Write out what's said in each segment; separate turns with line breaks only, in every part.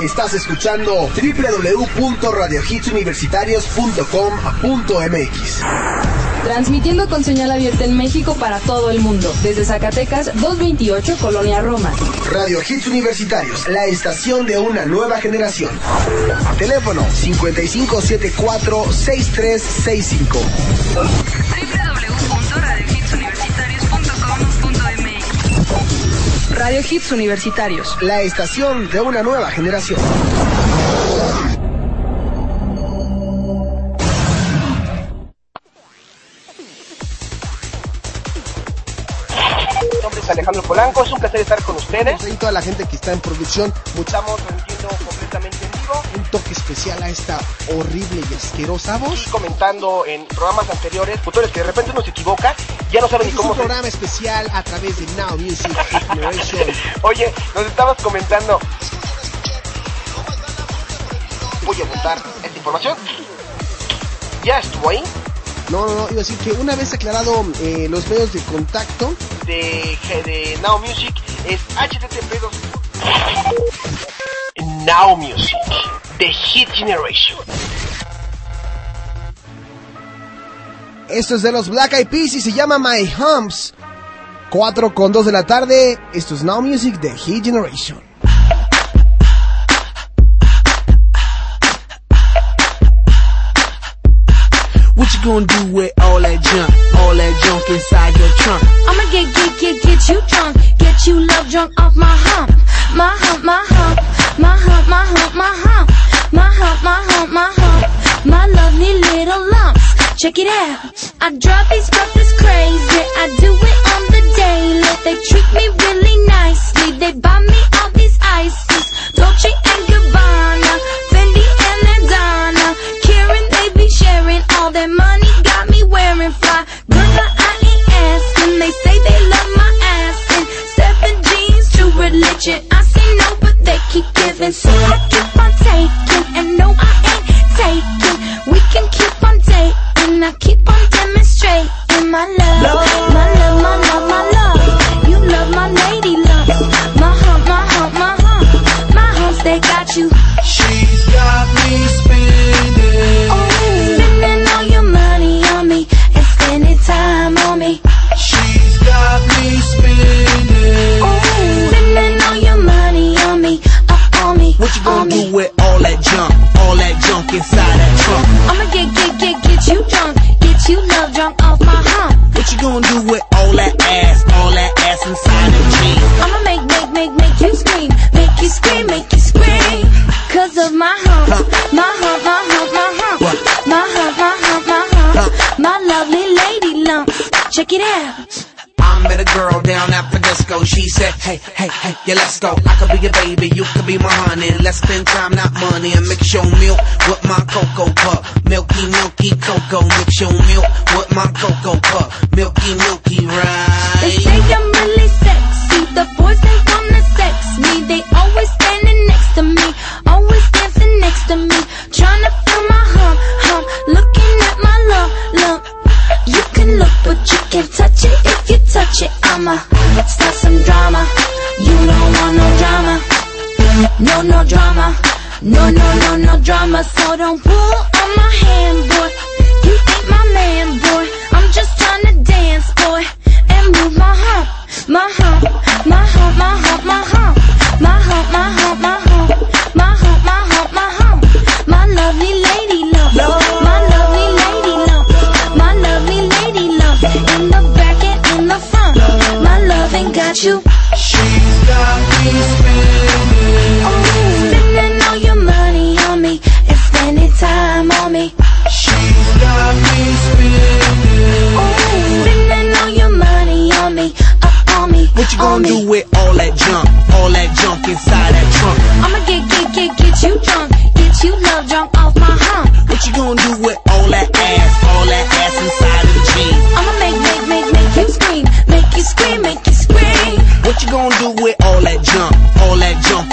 Estás escuchando www.radiohitsuniversitarios.com.mx.
Transmitiendo con señal abierta en México para todo el mundo. Desde Zacatecas 228, Colonia Roma.
Radio Hits Universitarios, la estación de una nueva generación. Teléfono 5574-6365.
Radio Hits Universitarios,
la estación de una nueva generación.
Alejandro Polanco, es un placer estar con ustedes.
Y toda la gente que está en producción,
estamos transmitiendo completamente en vivo.
Un toque especial a esta horrible y asquerosa voz.
Y comentando en programas anteriores, futures que de repente uno se equivoca, ya no saben ni cómo.
Es un programa especial a través de Now Music Generation.
Oye, nos estabas comentando. Voy a apuntar esta información. Ya estuvo ahí.
No, no, no, iba a decir que una vez aclarado eh, los medios de contacto
de, de Now Music es http Now Music, The Hit Generation.
Esto es de los Black Eyed Peas y se llama My Humps. 4 con 2 de la tarde, esto es Now Music, The Hit Generation.
gonna do with all that junk? All that junk inside your trunk?
I'ma get, get, get, get you drunk. Get you love drunk off my hump. My hump, my hump. My hump, my hump, my hump. My hump, my hump, my hump. My lovely little lumps. Check it out. I drive these brothers crazy. I do it on the daily. They treat me really nicely. They buy me all these ices. Dolce and I say no, but they keep giving, so I keep on taking. And no, I ain't taking. We can keep on dating. I keep on demonstrating my love, my love, all
that junk, all that junk inside that trunk?
I'ma get, get, get, get you drunk, get you love drunk off my hump.
What you gonna do with all that ass, all that ass inside them jeans?
I'ma make, make, make, make you scream, make you scream, make you scream. Cause of my hump, my hump, my hump, my hump,
What?
my hump, my hump, my hump, my lovely lady lumps. Check it out.
Met a girl down at the disco. She said, Hey, hey, hey, yeah, let's go. I could be your baby, you could be my honey. Let's spend time, not money, and mix your milk with my cocoa pup. Milky, milky cocoa. Mix your milk with my cocoa pup. Milky, milky,
They
right?
say I'm really sexy. The boys they wanna sex me. They always standing next to me, always dancing next to me, tryna feel my hump, hump, looking at my lump, lump. You can look, but you can't touch it touch it, I'ma start some drama. You don't want no drama. No, no drama. No, no, no, no drama. So don't pull on my hand, boy. You ain't my man, boy. I'm just trying to dance, boy. And move my heart, my heart, my heart, my heart, my heart. My heart, my heart, my heart. My heart, my heart, my heart. you.
She's got me spinning.
Oh, spending all your money on me and spending time on me.
She's got me spinning.
Oh, spending all your money on me, on me.
What you gonna do with all that junk, all that junk inside that trunk?
I'ma get, get, get, get you drunk, get you love drunk off my hump.
What you gonna do with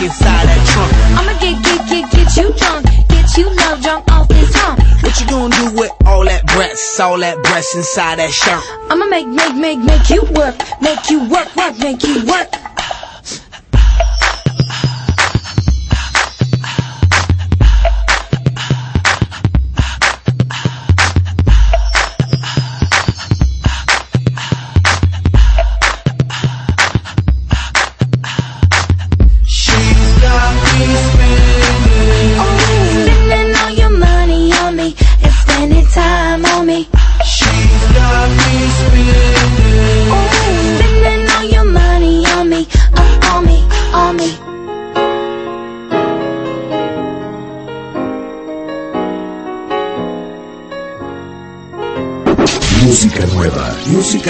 inside that trunk.
I'ma get, get, get, get you drunk. Get you love drunk off this hump.
What you gonna do with all that breasts, all that breasts inside that shirt?
I'ma make, make, make, make you work. Make you work, work, make you work.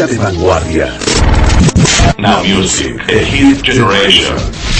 de vanguardia.
Now Music, a hit generation.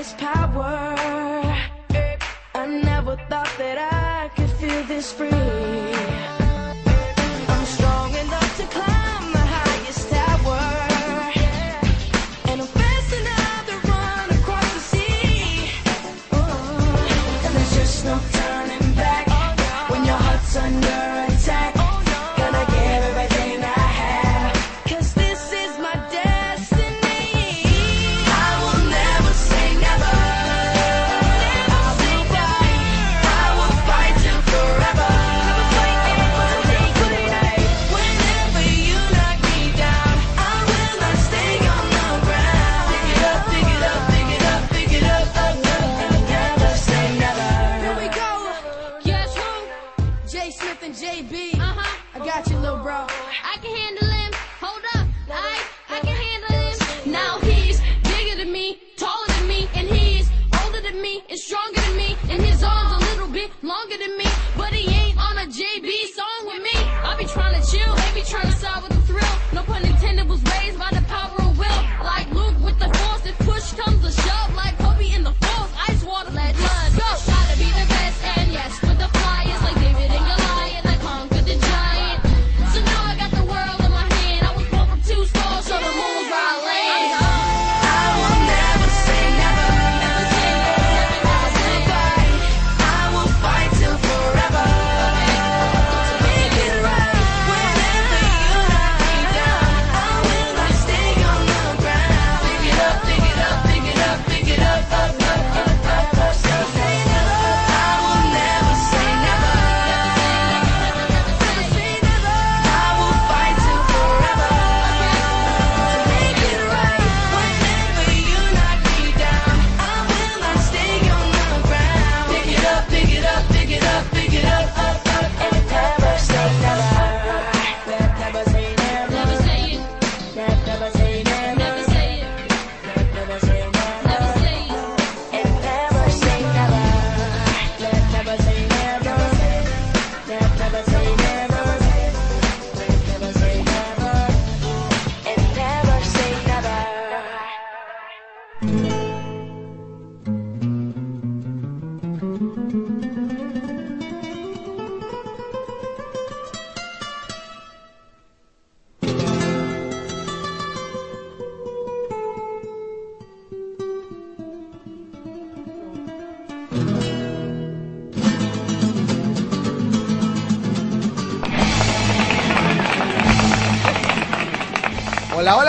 this power. I never thought that I could feel this free.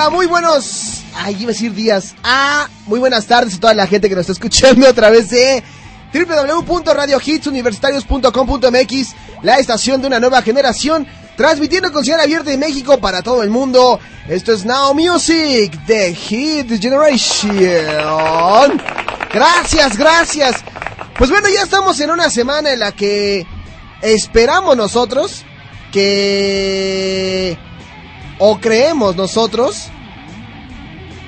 Muy buenos. Ay, iba a decir días. Ah, muy buenas tardes a toda la gente que nos está escuchando a través de www.radiohitsuniversitarios.com.mx, la estación de una nueva generación, transmitiendo con señal abierta de México para todo el mundo. Esto es Now Music, The Hit Generation. Gracias, gracias. Pues bueno, ya estamos en una semana en la que esperamos nosotros que... o creemos nosotros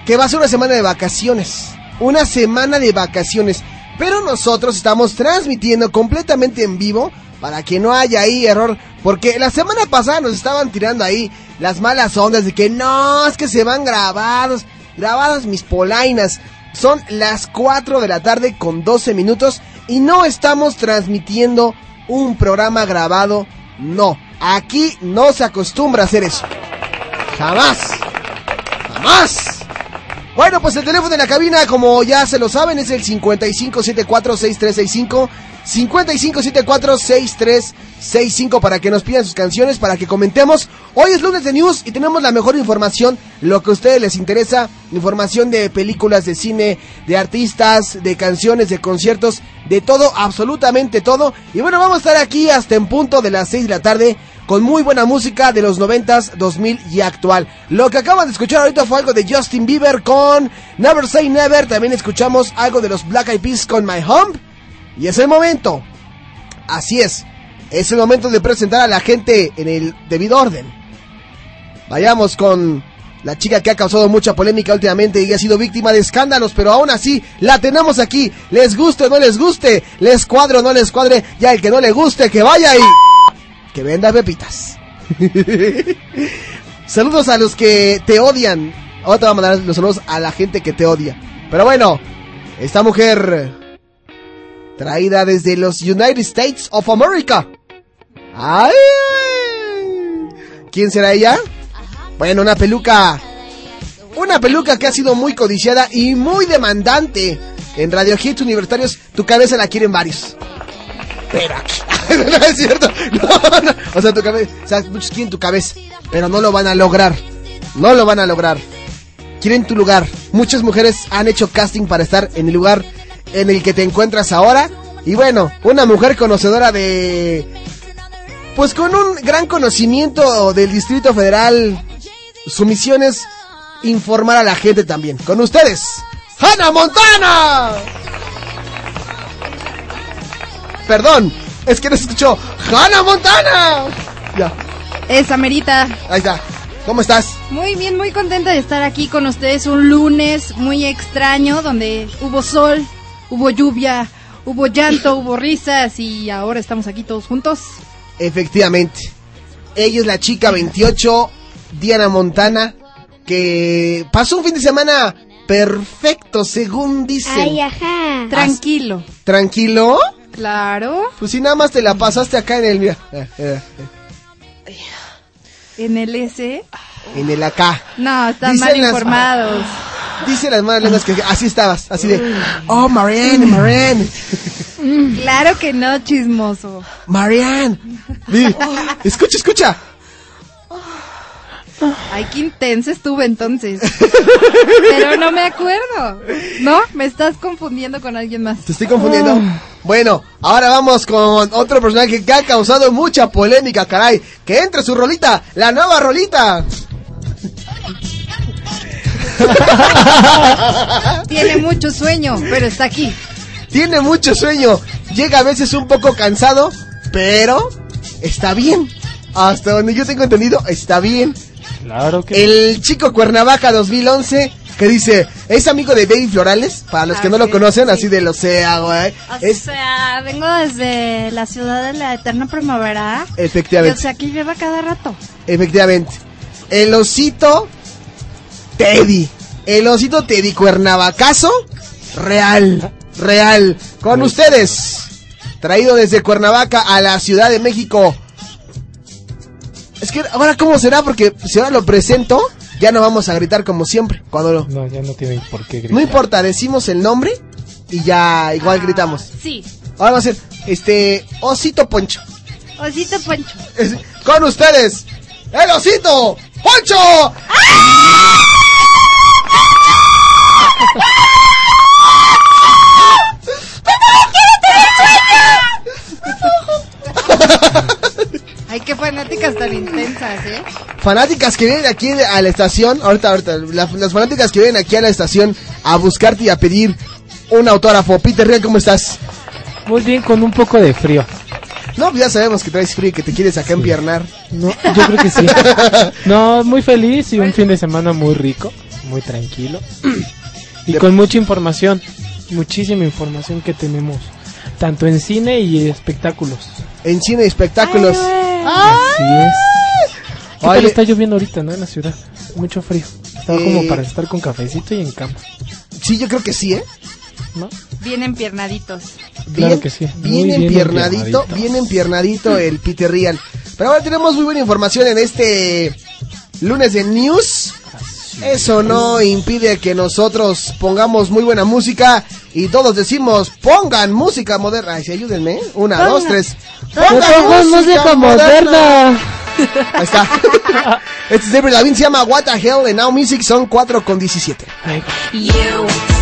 que va a ser una semana de vacaciones. Una semana de vacaciones. Pero nosotros estamos transmitiendo completamente en vivo para que no haya ahí error. Porque la semana pasada nos estaban tirando ahí las malas ondas de que no, es que se van grabados. Grabadas mis polainas. Son las 4 de la tarde con 12 minutos y no estamos transmitiendo un programa grabado. No, aquí no se acostumbra a hacer eso. Jamás. Jamás. Bueno, pues el teléfono de la cabina, como ya se lo saben, es el 55746365. 55746365 para que nos pidan sus canciones, para que comentemos. Hoy es lunes de news y tenemos la mejor información, lo que a ustedes les interesa, información de películas, de cine, de artistas, de canciones, de conciertos, de todo, absolutamente todo. Y bueno, vamos a estar aquí hasta en punto de las 6 de la tarde con muy buena música de los 90s, 2000 y actual. Lo que acaban de escuchar ahorita fue algo de Justin Bieber con Never Say Never. También escuchamos algo de los Black Eyed Peas con My Home. Y es el momento. Así es. Es el momento de presentar a la gente en el debido orden. Vayamos con la chica que ha causado mucha polémica últimamente y ha sido víctima de escándalos, pero aún así la tenemos aquí. Les guste o no les guste, les cuadre o no les cuadre, ya el que no le guste, que vaya y que venda pepitas. saludos a los que te odian. Ahora te voy a mandar los saludos a la gente que te odia. Pero bueno, esta mujer traída desde los United States of America. ¡Ay! ¿Quién será ella? Bueno, una peluca. Una peluca que ha sido muy codiciada y muy demandante. En Radio Hits Universitarios, tu cabeza la quieren varios. Pero no es cierto. O sea, tu cabeza. O sea, muchos quieren tu cabeza. Pero no lo van a lograr. No lo van a lograr. Quieren tu lugar. Muchas mujeres han hecho casting para estar en el lugar en el que te encuentras ahora. Y bueno, una mujer conocedora de... Pues con un gran conocimiento del Distrito Federal. Su misión es informar a la gente también. Con ustedes, Hannah Montana. Perdón, es que no se escuchó. Hannah Montana. Ya,
Esa merita.
ahí está. ¿Cómo estás?
Muy bien, muy contenta de estar aquí con ustedes un lunes muy extraño donde hubo sol, hubo lluvia, hubo llanto, hubo risas y ahora estamos aquí todos juntos.
Efectivamente. Ella es la chica 28, Diana Montana, que pasó un fin de semana perfecto, según dicen.
Ay, ajá.
Tranquilo.
¿Tranquilo?
Claro.
Pues si nada más te la pasaste acá en el... mira, eh, eh,
En el S.
En el acá.
No, están
Dicen
mal
las-
informados.
Dice las malas lenguas que así estabas, así de... Oh, Marianne, Marianne,
Claro que no, chismoso.
Marianne. Escucha, escucha.
Ay, qué intensa estuve entonces. Pero no me acuerdo. ¿No? Me estás confundiendo con alguien más.
Te estoy confundiendo. Bueno, ahora vamos con otro personaje que ha causado mucha polémica, caray. Que entre su rolita, la nueva rolita.
Tiene mucho sueño, pero está aquí.
Tiene mucho sueño. Llega a veces un poco cansado, pero está bien. Hasta donde yo tengo entendido, está bien.
Claro que
El chico Cuernavaca 2011 que dice, es amigo de Baby Florales, para los que no lo conocen, así de lo sea, güey.
O
Es
sea, vengo desde la ciudad de la eterna primavera. Y, o
efectivamente,
sea, aquí lleva cada rato.
efectivamente. El osito Teddy. El osito Teddy Cuernavacazo real, real. Con ustedes. Traído desde Cuernavaca a la Ciudad de México. Es que ahora cómo será porque si ahora lo presento, ya no vamos a gritar como siempre. Cuando lo...
No, ya no tienen por qué gritar.
No importa, decimos el nombre y ya igual gritamos.
Sí.
Ahora va a ser este Osito Poncho.
Osito Poncho.
Es- con ustedes, el Osito Poncho.
Ay, qué fanáticas tan intensas, ¿eh?
Fanáticas que vienen aquí a la estación, ahorita, ahorita, la- las fanáticas que vienen aquí a la estación a buscarte y a pedir un autógrafo. Peter Real, ¿cómo estás?
Muy bien, con un poco de frío.
No, pues ya sabemos que traes frío y que te quieres acá empiernar.
No, yo creo que sí. No, muy feliz y un fin de semana muy rico, muy tranquilo. Y con mucha información, muchísima información que tenemos, tanto en cine y espectáculos.
En cine y espectáculos.
Así es. ¿Qué tal
Oye.
está lloviendo ahorita, no? En la ciudad. Mucho frío. Estaba
Eh.
como para estar con cafecito y en cama.
Sí, yo creo que sí, ¿eh?
¿No?
Bien empiernaditos.
Claro
Bien,
que sí.
bien
bien
empiernadito,
empiernadito.
bien empiernadito el Peter Real. Pero ahora tenemos muy buena información en este lunes de news. Eso no impide que nosotros pongamos muy buena música y todos decimos pongan música moderna. Ay, sí, ayúdenme. Una, dos, tres.
Pongan música moderna.
Ahí está. este es David Lavigne, se llama What the Hell en Now Music, son 4 con 17.
You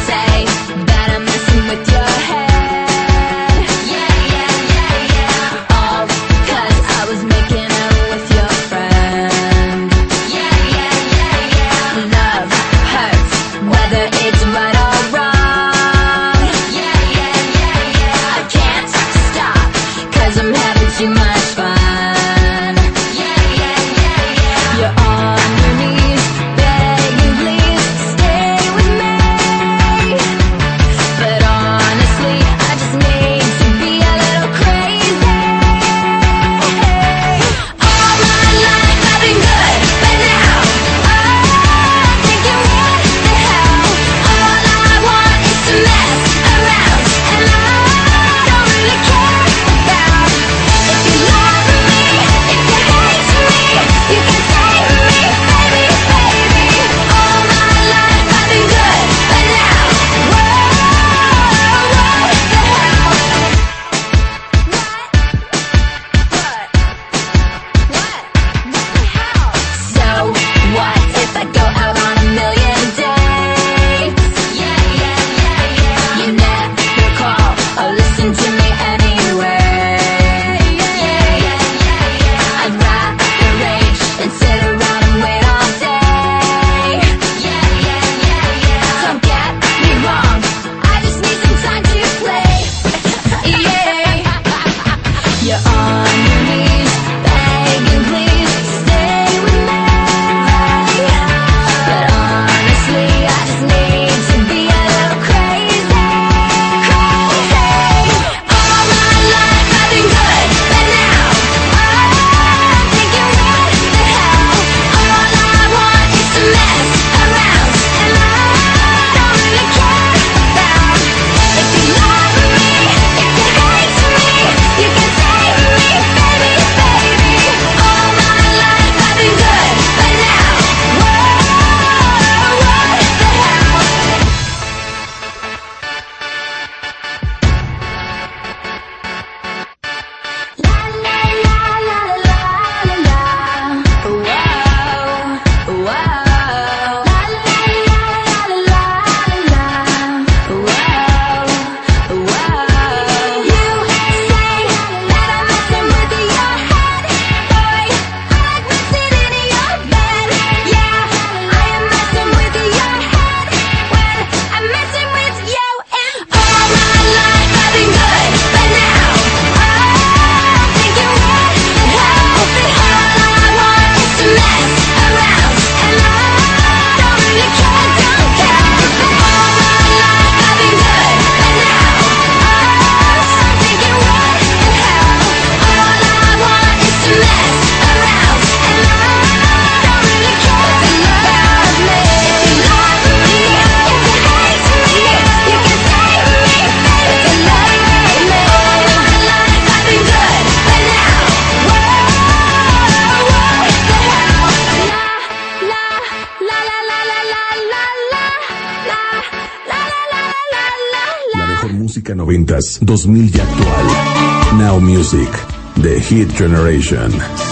The
Hit Generation.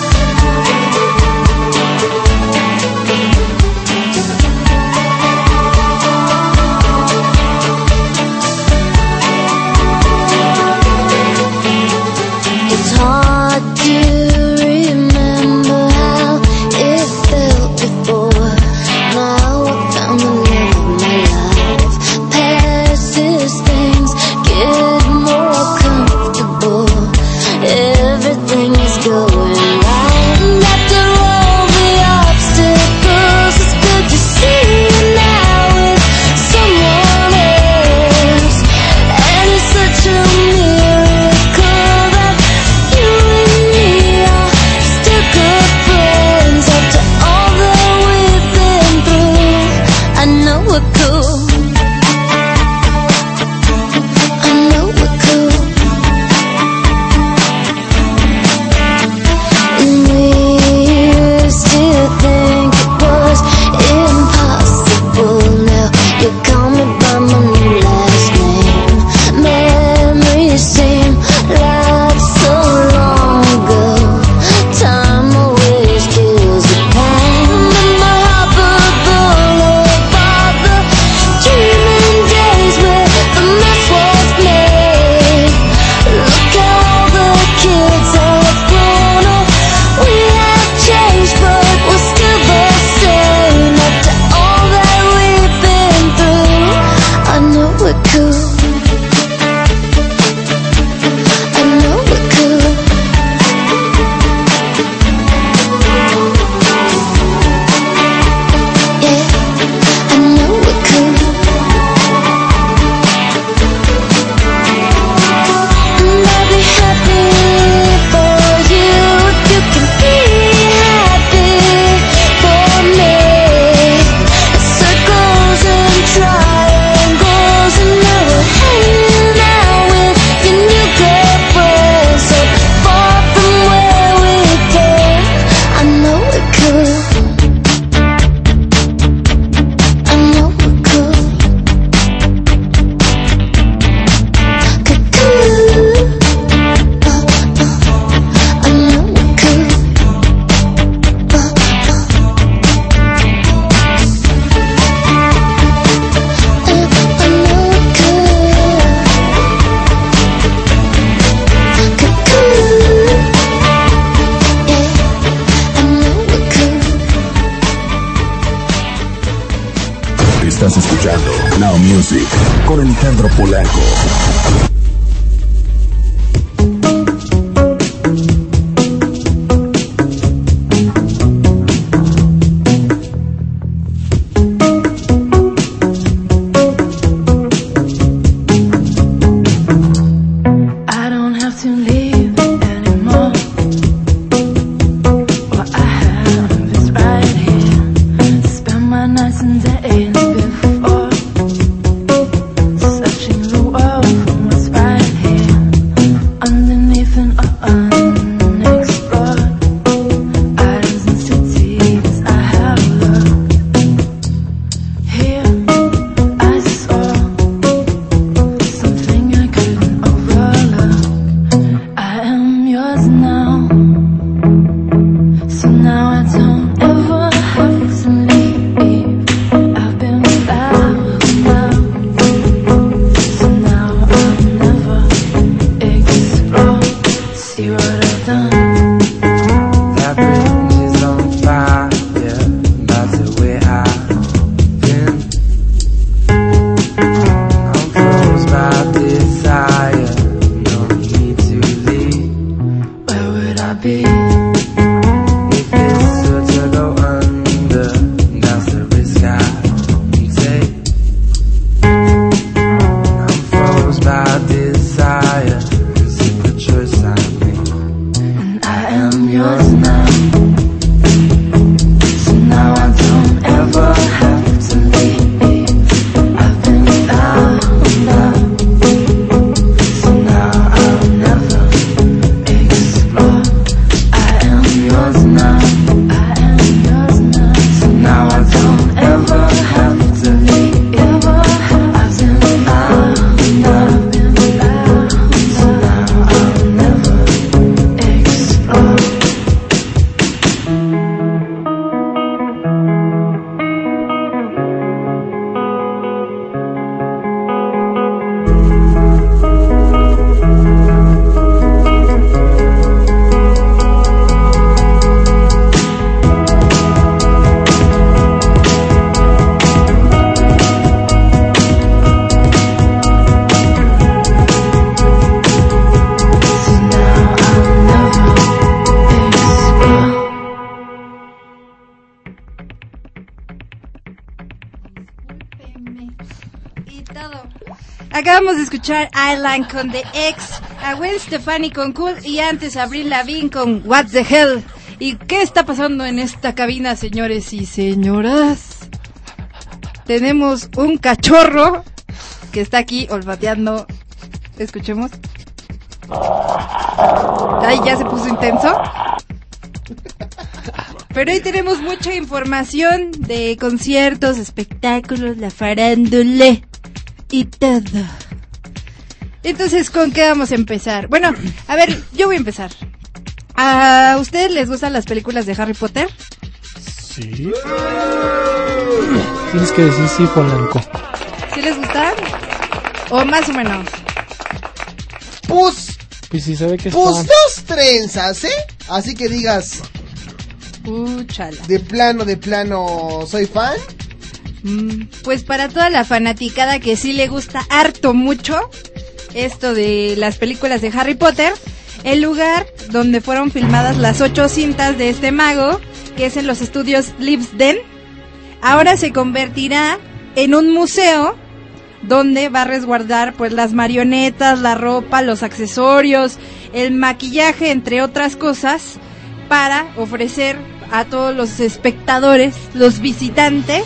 Acabamos de escuchar Island con The X, a Gwen Stefani con Cool y antes Avril Lavigne con What the Hell. ¿Y qué está pasando en esta cabina, señores y señoras? Tenemos un cachorro que está aquí olfateando. Escuchemos. Ay, ya se puso intenso. Pero hoy tenemos mucha información de conciertos, espectáculos, la farándula y todo. Entonces, ¿con qué vamos a empezar? Bueno, a ver, yo voy a empezar. ¿A ustedes les gustan las películas de Harry Potter?
Sí. Tienes que decir sí, Polanco.
¿Sí les gustan? ¿O más o menos?
Pues,
Pues sí, sabe que es
pues
fan.
dos trenzas, ¿eh? Así que digas,
Úchala.
de plano, de plano, soy fan.
Mm, Pues para toda la fanaticada que sí le gusta harto mucho esto de las películas de Harry Potter, el lugar donde fueron filmadas las ocho cintas de este mago, que es en los estudios Libsden, ahora se convertirá en un museo donde va a resguardar pues las marionetas, la ropa, los accesorios, el maquillaje, entre otras cosas, para ofrecer a todos los espectadores, los visitantes,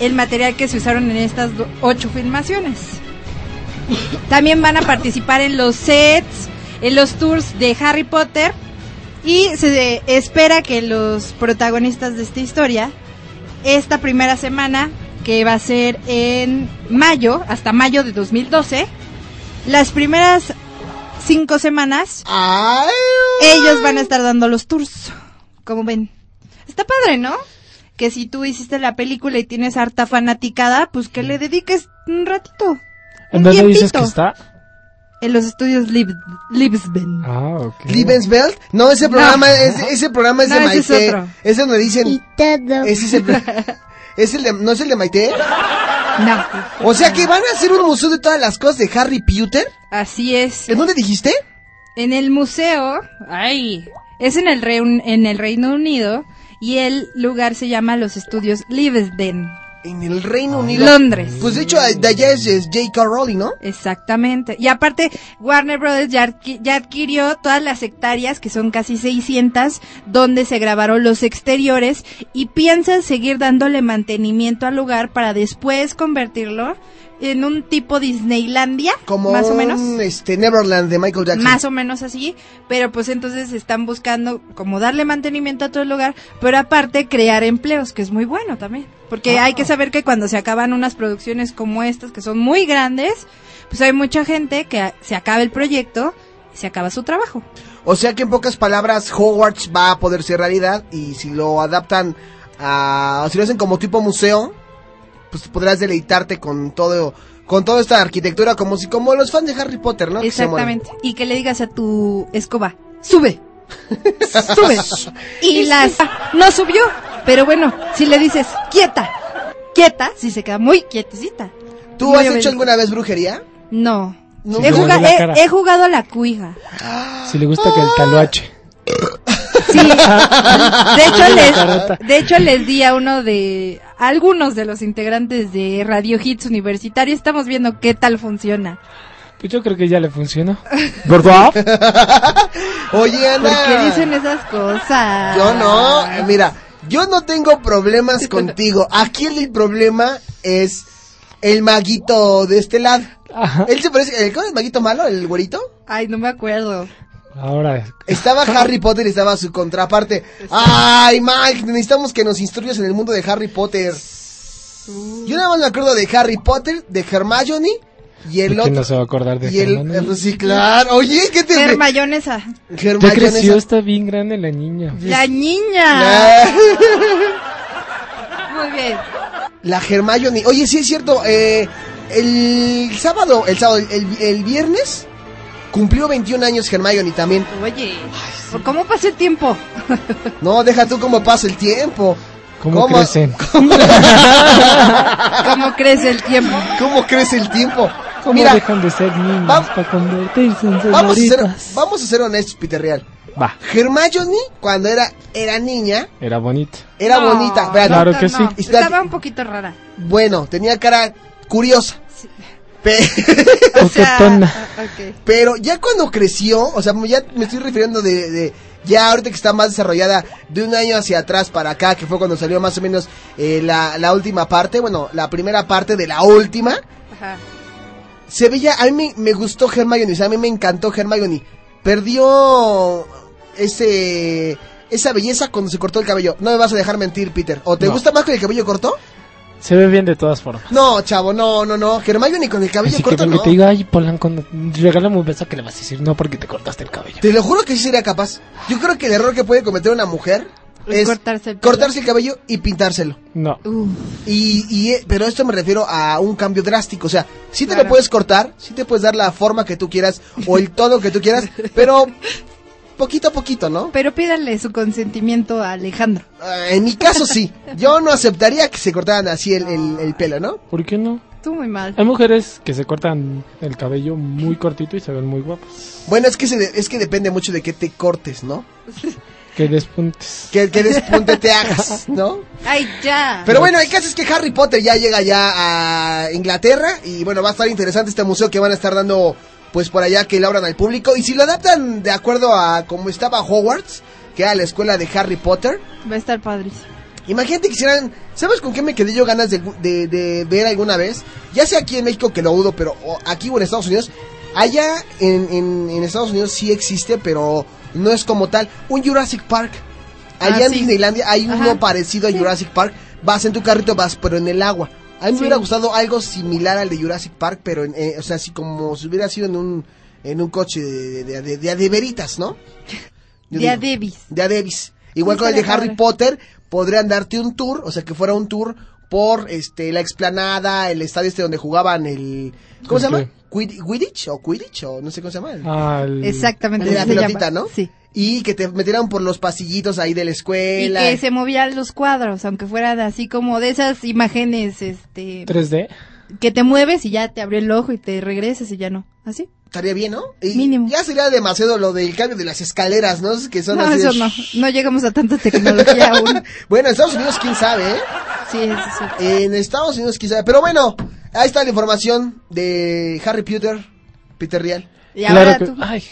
el material que se usaron en estas ocho filmaciones. También van a participar en los sets, en los tours de Harry Potter y se espera que los protagonistas de esta historia, esta primera semana, que va a ser en mayo, hasta mayo de 2012, las primeras cinco semanas, ellos van a estar dando los tours, como ven. Está padre, ¿no? Que si tú hiciste la película y tienes harta fanaticada, pues que le dediques un ratito.
¿En dónde dices que está?
En los estudios Lib Libsben.
Ah, ok.
No, ese
No.
programa, es- ese programa es
No,
de
ese es
Maite.
otro.
Es donde dicen. Ese es el, es el de, ¿No es el de Maite?
No.
O sea que van a hacer un museo de todas las cosas de Harry Potter.
Así es.
¿En dónde dijiste?
En el museo, ay, es en el, Reun- en el Reino Unido y el lugar se llama los estudios Livesden.
En el Reino Unido.
Londres.
Pues de hecho, de allá es, es J.K. Rowling, ¿no?
Exactamente. Y aparte, Warner Brothers ya, adqui- ya adquirió todas las hectáreas, que son casi 600, donde se grabaron los exteriores y piensa seguir dándole mantenimiento al lugar para después convertirlo en un tipo Disneylandia,
Como
más o menos.
un, este, Neverland de Michael Jackson.
Más o menos así, pero pues entonces están buscando como darle mantenimiento a todo el lugar, pero aparte crear empleos, que es muy bueno también. Porque hay que saber que cuando se acaban unas producciones como estas, que son muy grandes, pues hay mucha gente que se acaba el proyecto y se acaba su trabajo.
O sea que en pocas palabras, Hogwarts va a poder ser realidad y si lo adaptan a, si lo hacen como tipo museo, pues podrás deleitarte con todo, con toda esta arquitectura como si, como los fans de Harry Potter, ¿no? Que.
Exactamente. Y que le digas a tu escoba, sube. sube. Y las no subió. Pero bueno, si le dices quieta, quieta, si se queda muy quietecita.
¿Tú
Muy
has
obediente.
hecho alguna vez brujería?
No.
No.
He,
Sí,
juga-
le la
he- jugado a la cuija.
Si le gusta que el taloache.
Sí. De hecho, les, de hecho, les di a uno de, a algunos de los integrantes de Radio Hits Universitario. Estamos viendo qué tal funciona.
Pues yo creo que ya le funcionó. ¿Verdad?
Oye, Ana.
¿Por qué dicen esas cosas?
Yo no, mira, yo no tengo problemas contigo. Aquí el, problema es el maguito de este lado. Él se parece, ¿el, ¿cómo es el maguito malo, el güerito?
Ay, no me acuerdo.
Ahora,
Estaba Harry Potter y estaba su contraparte. Ay, Mike, necesitamos que nos instruyas en el mundo de Harry Potter. Yo nada más me acuerdo de Harry Potter, de Hermione y el
¿quién
otro.
no se va a acordar de
Y el,
Hermione?
eh, pues sí, claro. Oye, ¿qué te
Hermayonesa.
Ya creció, está bien grande la niña.
La niña. Muy bien.
La Hermione. Oye, sí es cierto. eh, el sábado, el sábado, el, el viernes cumplió 21 años Hermione también.
Oye, ¿por ¿cómo pasa el tiempo?
No, deja tú cómo pasa el tiempo.
¿Cómo, crecen?
¿Cómo,
¿Cómo crece el tiempo?
cómo crece el tiempo?
¿Cómo
Mira,
dejan de ser niños para convertirse en
vamos a, ser,
señoritas?
vamos a ser honestos, Peter Real.
Va,
Hermione, cuando era, era niña,
era bonita.
era
No,
bonita. Espérate.
Claro que
no,
sí.
Estaba un poquito rara.
Bueno, tenía cara curiosa. Pe-
O sea.
Pero ya cuando creció, o sea, ya me estoy refiriendo de, de- ya ahorita que está más desarrollada de un año hacia atrás para acá, que fue cuando salió más o menos eh, la, la última parte, bueno, la primera parte de la última,
Ajá.
se veía, a mí me, me gustó Hermione, o sea, a mí me encantó Hermione. Perdió ese esa belleza cuando se cortó el cabello. No me vas a dejar mentir, Peter. ¿O te
No.
gusta más con el cabello corto?
Se ve bien de todas formas.
No, chavo, no, no, no. Hermione con el cabello
Así que
corto
venga,
no.
te diga, ay, Polanco, regálame un beso que le vas a decir no porque te cortaste el cabello.
Te lo juro que sí sería capaz. Yo creo que el error que puede cometer una mujer es
cortarse el pelo.
cortarse el cabello y pintárselo.
No.
Y, y, eh, pero esto me refiero a un cambio drástico. O sea, sí te
Claro.
lo puedes cortar, sí te puedes dar la forma que tú quieras o el tono que tú quieras, pero poquito a poquito, ¿no?
Pero pídale su consentimiento a Alejandro.
Ah, en mi caso sí. Yo no aceptaría que se cortaran así el, el- el pelo, ¿no?
¿Por qué no?
Tú muy mal.
Hay mujeres que se cortan el cabello muy cortito y se ven muy guapas.
Bueno, es que, se de- es que depende mucho de que te cortes, ¿no?
Que despuntes.
Que, que despunte te hagas, ¿no?
Ay, ya.
Pero bueno, el caso es que Harry Potter ya llega ya a Inglaterra y bueno, va a estar interesante este museo que van a estar dando pues por allá que lo abran al público y si lo adaptan de acuerdo a como estaba Hogwarts, que era la escuela de Harry Potter,
Va a estar padrísimo.
imagínate que hicieran, ¿sabes con qué me quedé yo ganas de, de- de ver alguna vez? Ya sea aquí en México que lo dudo, pero o aquí o en Estados Unidos, allá en, en- en Estados Unidos sí existe, pero no es como tal, un Jurassic Park. Allá
Ah,
en
sí.
Disneylandia hay uno parecido a Jurassic Park. Vas en tu carrito, vas, pero en el agua. A mí me
Sí.
hubiera gustado algo similar al de Jurassic Park, pero, en, eh, o sea, así como si hubiera sido en un, en un coche de, de, de, de, de veritas, ¿no? Yo digo, de a Davis. Igual con el de Harry. Potter, podrían darte un tour, o sea, que fuera un tour por este la explanada, el estadio este donde jugaban el ¿cómo se
¿El
llama? Quid- Quidditch o Quidditch o no sé cómo se llama. el-
Ah, el-
Exactamente.
de la pelotita,
llama.
¿no?
Sí.
Y que te metieran por los pasillitos ahí de la
Y
escuela.
que se movían los cuadros, aunque fueran así como de esas imágenes, este,
3D.
que te mueves y ya te abre el ojo y te regresas y ya no. ¿Así?
Estaría bien, ¿no? Mínimo. Ya sería demasiado lo del cambio de las escaleras, ¿no? Que son
No,
así de
eso no. No llegamos a tanta tecnología aún.
Bueno, en Estados Unidos, quién sabe, ¿eh?
Sí, eso sí.
En Estados Unidos, quién sabe. Pero bueno, ahí está la información de Harry Potter, Peter Real.
Y Claro ahora que- tú.
Ay.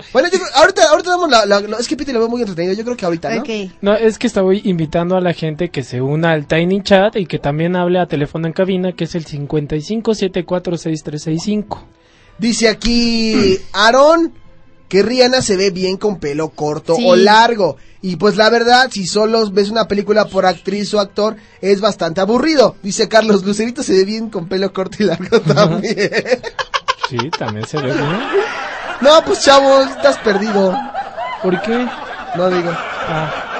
Bueno, yo creo- ahorita, ahorita damos la, la- la- Es que Peter lo veo muy entretenido. Yo creo que ahorita, ¿no?
No, es que estaba invitando a la gente que se una al Tiny Chat y que también hable a teléfono en cabina, que es el 55746365.
Dice aquí Aaron que Rihanna se ve bien con pelo corto
Sí.
o largo. Y pues la verdad, si solo ves una película por actriz o actor, es bastante aburrido. Dice Carlos, Lucerito se ve bien con pelo corto y largo también.
Sí, también se ve bien.
no, pues chavos, estás perdido.
¿Por qué?
No digo.
Ah.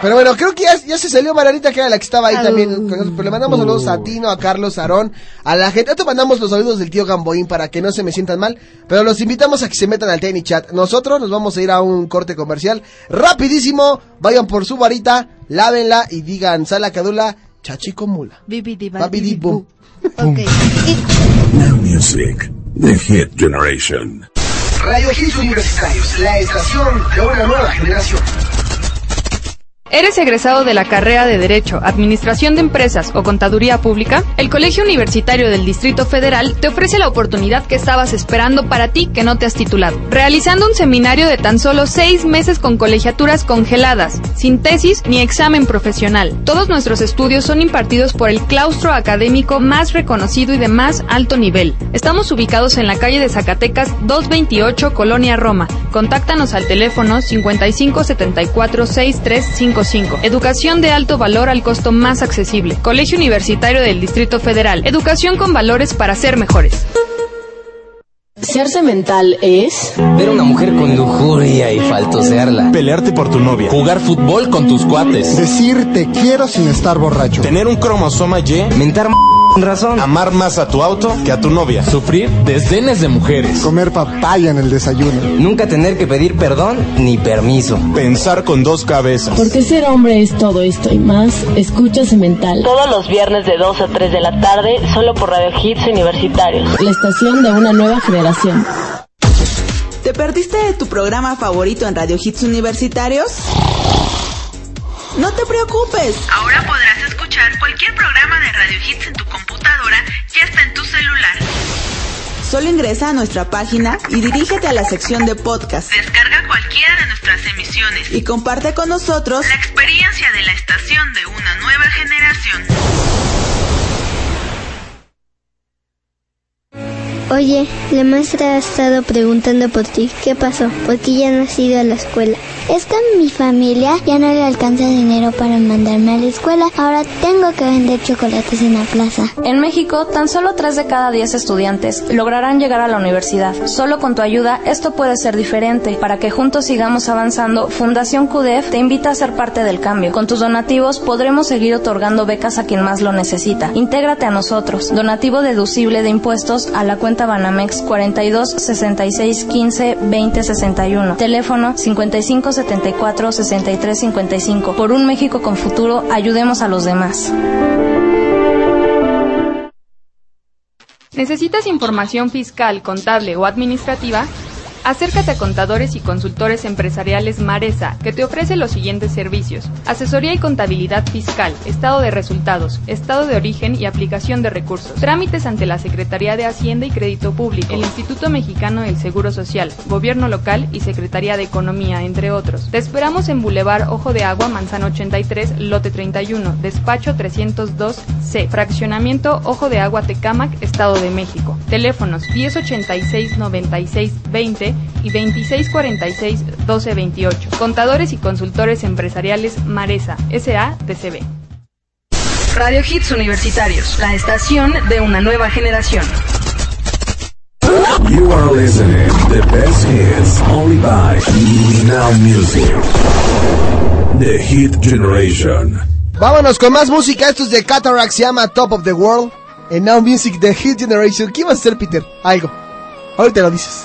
Pero bueno, creo que ya, ya se salió Margarita, que era la que estaba ahí también. Pero le mandamos saludos a Tino, a Carlos, a Aarón, a la gente. Ahorita mandamos los saludos del tío Gamboín para que no se me sientan mal. Pero los invitamos a que se metan al Tiny Chat. Nosotros nos vamos a ir a un corte comercial. Rapidísimo, vayan por su varita, lávenla y digan sala cadula, chachico mula.
Bibidi
Babidi bum.
Now Music, The Hit Generation.
Radio Hits Universitarios, la estación de una nueva generación.
¿Eres egresado de la carrera de Derecho, Administración de Empresas o Contaduría Pública? El Colegio Universitario del Distrito Federal te ofrece la oportunidad que estabas esperando para ti que no te has titulado, realizando un seminario de tan solo seis meses con colegiaturas congeladas, sin tesis ni examen profesional. Todos nuestros estudios son impartidos por el claustro académico más reconocido y de más alto nivel. Estamos ubicados en la calle de Zacatecas 228, Colonia Roma. Contáctanos al teléfono 55 74 6355. Educación de alto valor al costo más accesible. Colegio Universitario del Distrito Federal. Educación con valores para ser mejores.
Ser semental es
Ver a una mujer con lujuria y faltosearla.
Pelearte por tu novia.
Jugar fútbol con tus cuates.
Decir te quiero sin estar borracho. Tener un cromosoma Y.
Mentar m razón.
Amar más a tu auto que a tu novia.
Sufrir desdenes de mujeres.
Comer papaya en el desayuno.
Nunca tener que pedir perdón ni permiso.
Pensar con dos cabezas.
Porque ser hombre es todo esto y más. Escucha Semental.
Todos los viernes de 2 a 3 de la tarde, solo por Radio Hits Universitarios.
La estación de una nueva generación.
¿Te perdiste de tu programa favorito en Radio Hits Universitarios? No te preocupes.
Ahora podrás escuchar cualquier programa de Radio Hits en
Solo ingresa a nuestra página y dirígete a la sección de podcast.
Descarga cualquiera de nuestras emisiones
Y comparte con nosotros
la experiencia de la estación de una nueva generación.
Oye, la maestra ha estado preguntando por ti. ¿Qué pasó? ¿Por qué ya no has ido a la escuela? Es que mi familia ya no le alcanza dinero para mandarme a la escuela. Ahora tengo que vender chocolates en la plaza.
En México, tan solo 3 de cada 10 estudiantes lograrán llegar a la universidad. Solo con tu ayuda, esto puede ser diferente. Para que juntos sigamos avanzando, Fundación CUDEF te invita a ser parte del cambio. Con tus donativos podremos seguir otorgando becas a quien más lo necesita. Intégrate a nosotros. Donativo deducible de impuestos a la cuenta Banamex 42 66 15 20 61. Teléfono 55 74 63 55. Por un México con futuro, ayudemos a los demás.
¿Necesitas información fiscal, contable o administrativa? Acércate a Contadores y Consultores Empresariales Maresa, que te ofrece los siguientes servicios. Asesoría y contabilidad fiscal, estado de resultados, estado de origen y aplicación de recursos. Trámites ante la Secretaría de Hacienda y Crédito Público, el Instituto Mexicano del Seguro Social, Gobierno Local y Secretaría de Economía, entre otros. Te esperamos en Boulevard Ojo de Agua, Manzano 83, Lote 31, Despacho 302C, Fraccionamiento Ojo de Agua Tecámac, Estado de México. Teléfonos 1086 96 20 y 2646 1228. Contadores y consultores empresariales Maresa, SA-TCB. Radio Hits Universitarios, la estación de una nueva generación.
You are listening the best hits only by Now Music. The Hit Generation.
Vámonos con más música. Esto es de Cataract, se llama Top of the World. En Now Music, The Hit Generation. ¿Qué vas a hacer, Peter? Algo. Ahorita lo dices.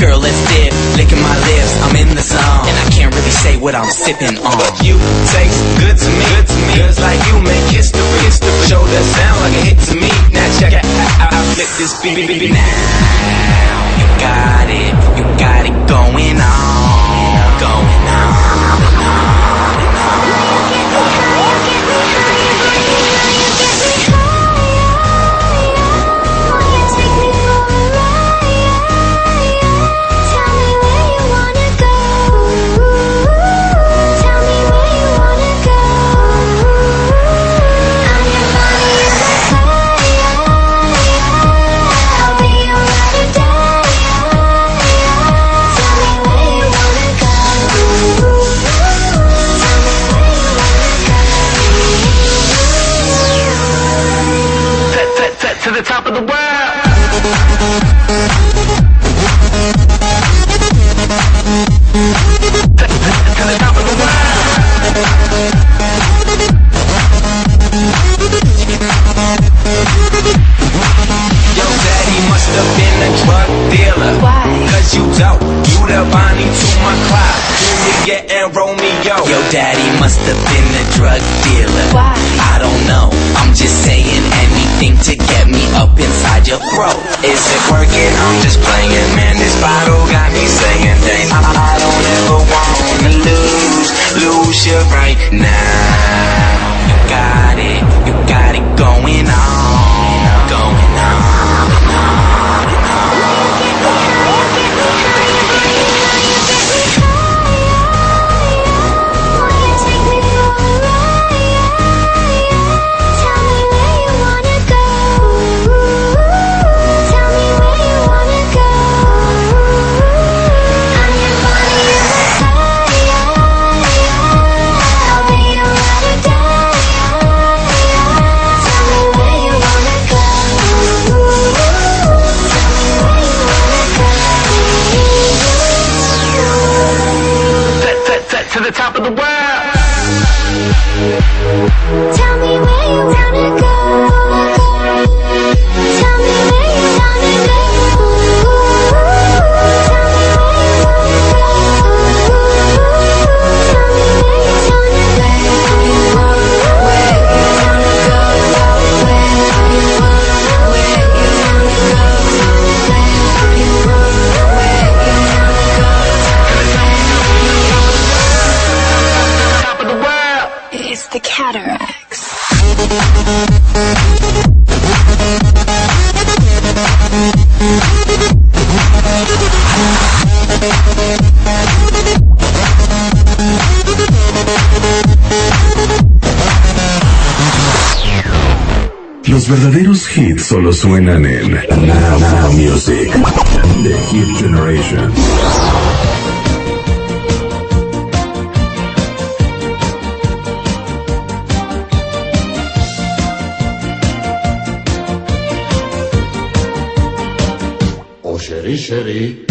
Girl,
let's dip, licking my lips, I'm in the zone. And I can't really say what I'm
sipping on. But you taste good to me, good to me. Girls like you make history, history. Show that sound like a hit to me. Now check it, out, I, flip this beat Now, you got it, you got it going on. Dealer. Why? Cause you dope. You the Bonnie to my Clyde. Juliet and Romeo. Yo, daddy must have been a drug dealer. Why? I don't know. I'm just saying anything to get me up inside your throat. Is it working? I'm just playing, man. This bottle got me saying things I, I don't ever wanna lose. Lose you right now. You got it. You got it going on. Going on.
Verdaderos hits solo suenan en Now, Now Music. The Hit Generation.
Oh, Sherry, Sherry.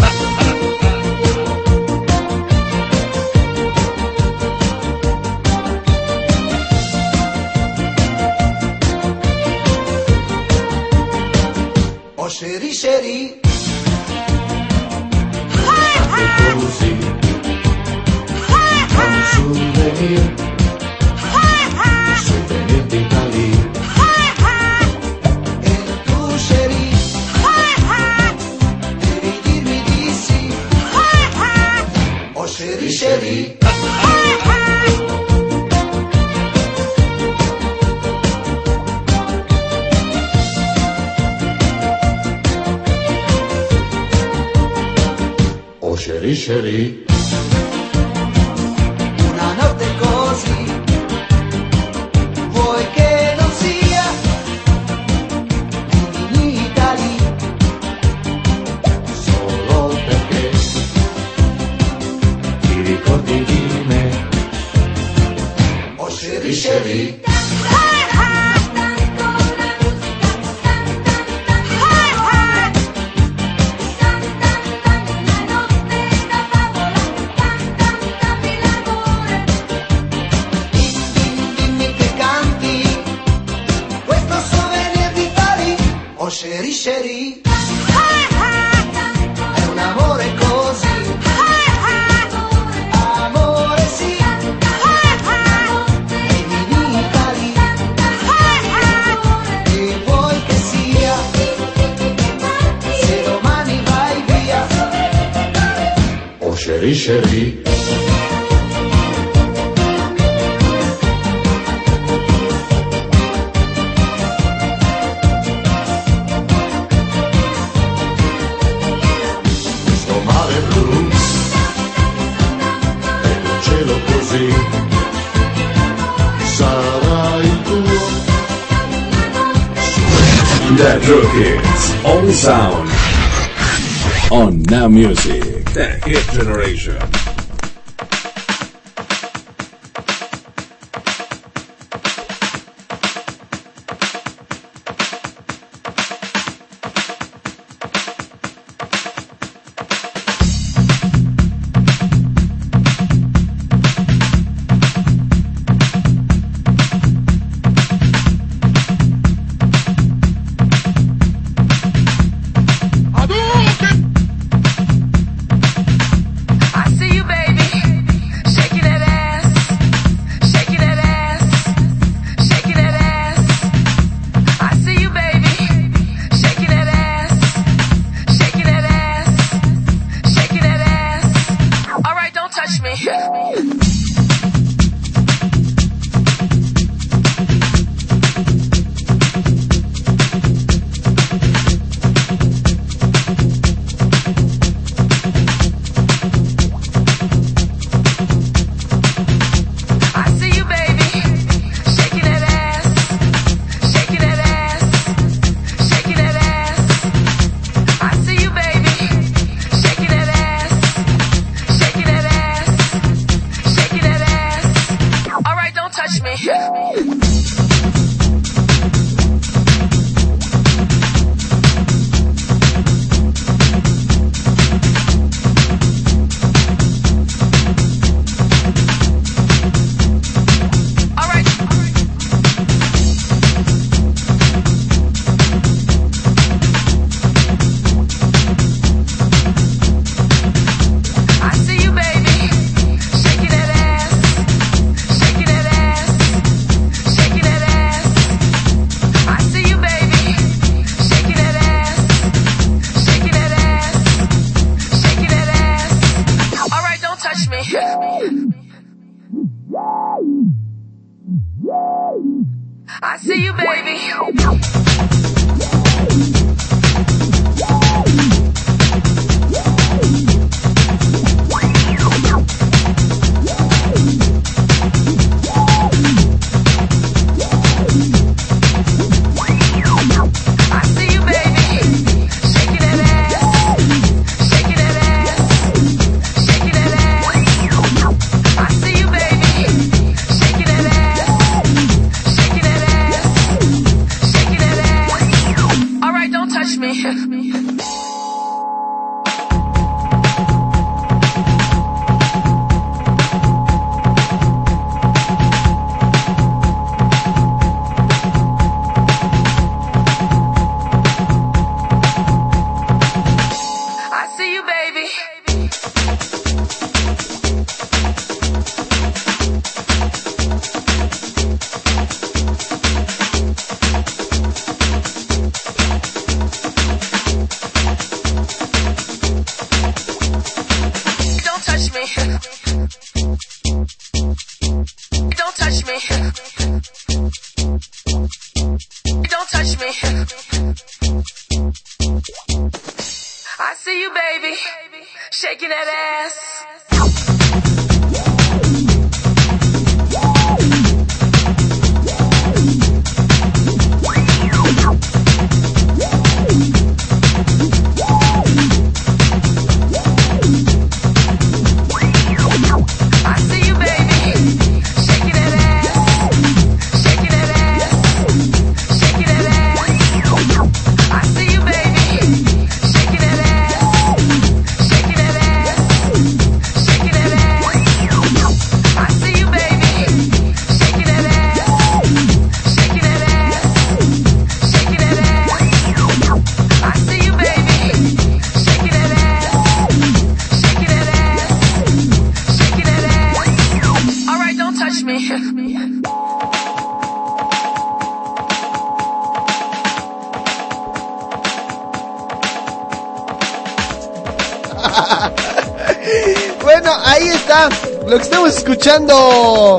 Escuchando.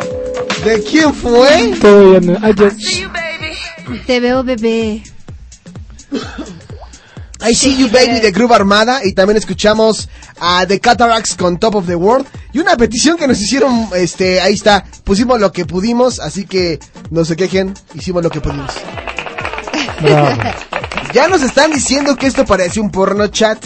¿De quién fue?
Todavía no.
Te veo bebé.
I See You Baby de Groove Armada y también escuchamos a The Cataracts con Top of the World y una petición que nos hicieron, este, ahí está, pusimos lo que pudimos, así que no se quejen, hicimos lo que pudimos.
Bravo.
Ya nos están diciendo que esto parece un porno chat,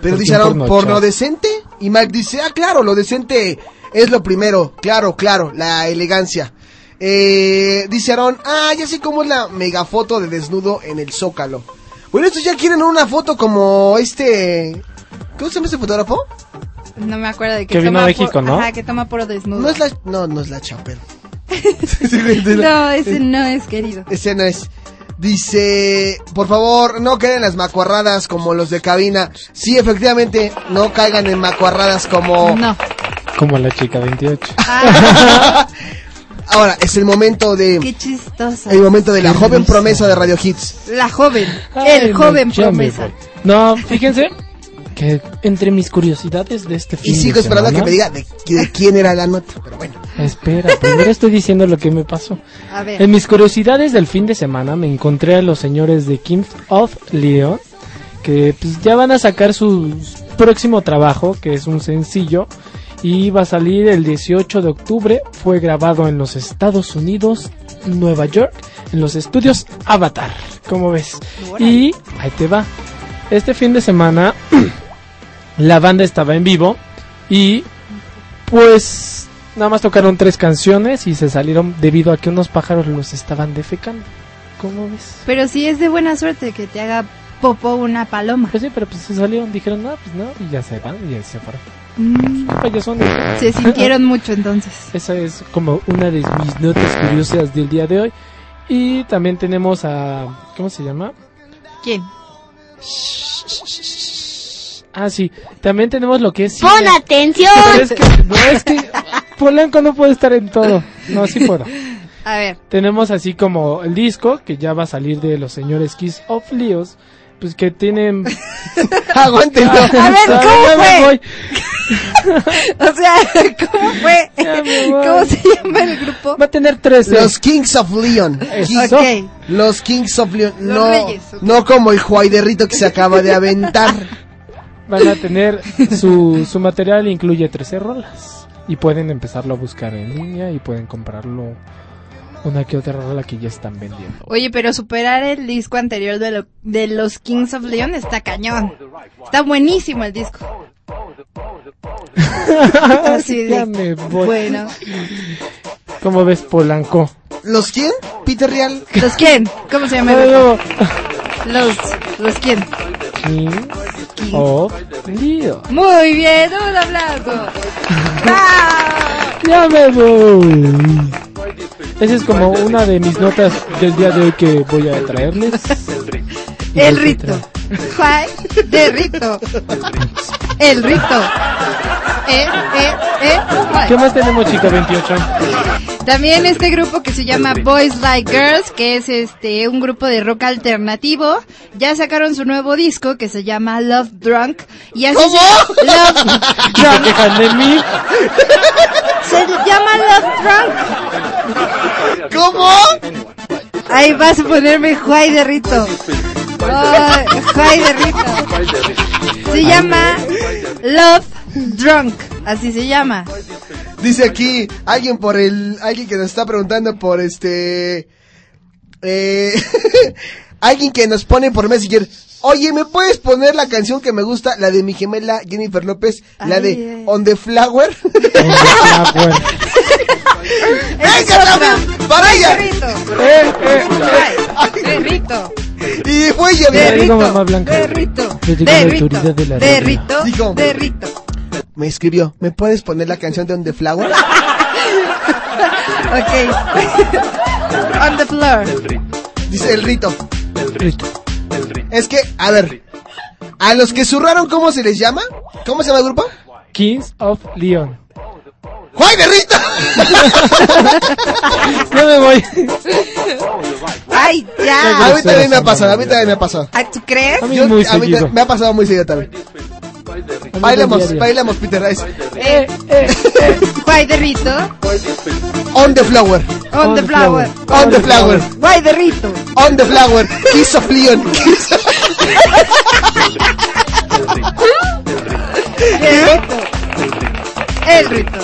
pero
¿Por
dice
un porno
porno decente y Mike dice, ah claro, lo decente es lo primero, claro, claro, la elegancia. Eh, dice Aaron, ah, ya sé cómo es la megafoto de desnudo en el Zócalo. Bueno, estos ya quieren una foto como este... ¿Cómo se llama este fotógrafo?
No me acuerdo de que,
Que vino
toma
a México,
por-
¿no?
Ajá, que toma puro desnudo.
No es la... No, no es la Chapel.
No, ese no es querido.
Ese no es. Dice, por favor, no caigan en las macuarradas como los de cabina. Sí, efectivamente, no caigan en macuarradas como...
No.
Como la chica 28.
Ahora, es el momento de...
Qué chistosa.
El momento de la joven promesa de Radio Hits.
La joven.
Ay,
el
no,
joven promesa.
No, fíjense que entre mis curiosidades de este fin
Y sigo
de
esperando a que
semana-
me diga de, de quién era la nota. Pero bueno.
Espera, primero estoy diciendo lo que me pasó.
A ver.
En mis curiosidades del fin de semana me encontré a los señores de Kings of Leon que pues, ya van a sacar su próximo trabajo, que es un sencillo, y va a salir el 18 de octubre. Fue grabado en los Estados Unidos, Nueva York, en los estudios Avatar, como ves. Y ahí te va. Este fin de semana la banda estaba en vivo y pues nada más tocaron tres canciones y se salieron debido a que unos pájaros los estaban defecando. ¿Cómo ves?
Pero sí es de buena suerte que te haga popo una paloma.
Pues sí, pero pues se salieron, dijeron, no, pues no, y ya se van, y ya se fueron.
Mm,
Payasones.
se sintieron mucho entonces.
Esa es como una de mis notas curiosas del día de hoy. Y también tenemos a... ¿Cómo se llama?
¿Quién?
Ah, sí. También tenemos lo que es...
¡Pon
cine.
atención!
Pero es que, no, es que Polanco no puede estar en todo. No, sí puedo.
A ver.
Tenemos así como el disco que ya va a salir de los señores Kiss of Leos. Pues que tienen...
Aguántenlo.
A ver, ¿cómo
me
fue? O sea, ¿cómo fue? ¿Cómo se llama el grupo?
Va a tener 13.
Los Kings of Leon.
Eso.
Ok.
Los Kings of Leon.
Los
no,
Reyes, ok.
no como el Juaiderrito que se acaba de aventar.
Van a tener su, su material incluye 13 rolas. Y pueden empezarlo a buscar en línea y pueden comprarlo una que otra rola que ya están vendiendo.
Oye, pero superar el disco anterior de, lo- de los Kings of Leon está cañón. Está buenísimo el disco. Así de-
Ya me voy.
Bueno.
¿Cómo ves Polanco?
¿Los quién? Peter Real.
¿Los quién? ¿Cómo se llama? Los, ¿los quién?
King of Leo.
Muy bien, un aplauso.
Ya me voy. Esa es como una de mis notas del día de hoy que voy a traerles.
El rito.
traer-
Juan de rito. El rito. Eh, eh, eh.
¿Qué más tenemos, chica 28?
También este grupo que se llama Boys Like Girls, que es este un grupo de rock alternativo, ya sacaron su nuevo disco que se llama Love Drunk y así se- Love
¿Y se quejan de mí?
se llama Love Drunk.
¿Cómo?
Ahí vas a ponerme Juay de Rito. Juay de Rito. Se llama Love Drunk, así se llama.
Dice aquí alguien por el alguien que nos está preguntando por este eh, alguien que nos pone por Messenger. Oye, ¿me puedes poner la canción que me gusta, la de mi gemela Jennifer López, la de
Ay.
On the Flower?
Ah, bueno.
¡Venga también! ¡Para ella!
De Rito.
Y fue ella,
Ya
mira.
digo, mamá Blanca.
De Rito.
Le digo
De
la
Rito.
autoridad de la
De
radio.
Rito.
Dijo.
De Rito.
Me escribió, ¿me puedes poner la canción de On the Flower?
Ok. On the floor.
Dice el rito.
Rito.
Es que, a ver, a los que zurraron, ¿cómo se les llama? ¿Cómo se llama el grupo?
Kings of Leon.
¡Juay de Rito!
Ya me voy.
Ay,
A
ya.
mí también me ha pasado, a mí también me ha pasado.
Ah, ¿Tú crees?
A mí
Yo-
muy
a mí me ha pasado muy seguido también. Bailemos,
diario.
bailemos, Peter Rice.
Eh, eh, eh, Rito.
On the flower.
On the flower.
On the flower.
Guay de Rito.
On the flower. Kiss of Leon. Kiss of-
El Rito.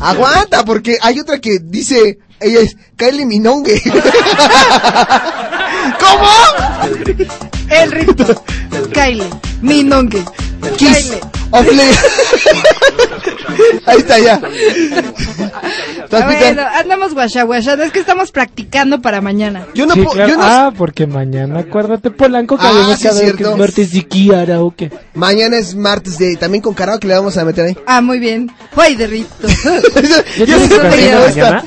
Aguanta, porque hay otra que dice, ella es Kylie Minongue. ¿Cómo?
El Rito. Kylie. Minongue.
Kiss
Kylie.
of. Ahí está ya.
Bueno, andamos guachaguachando. Es que estamos practicando para mañana.
yo no
Sí,
puedo,
claro.
yo no
Ah, porque mañana, acuérdate, Polanco, que
Ah, sí,
quedado que
cierto.
es martes de karaoke.
Mañana es martes de también con karaoke le vamos a meter ahí.
Ah, muy bien. Guay de Rito.
¿Ya tienes tu canción de mañana?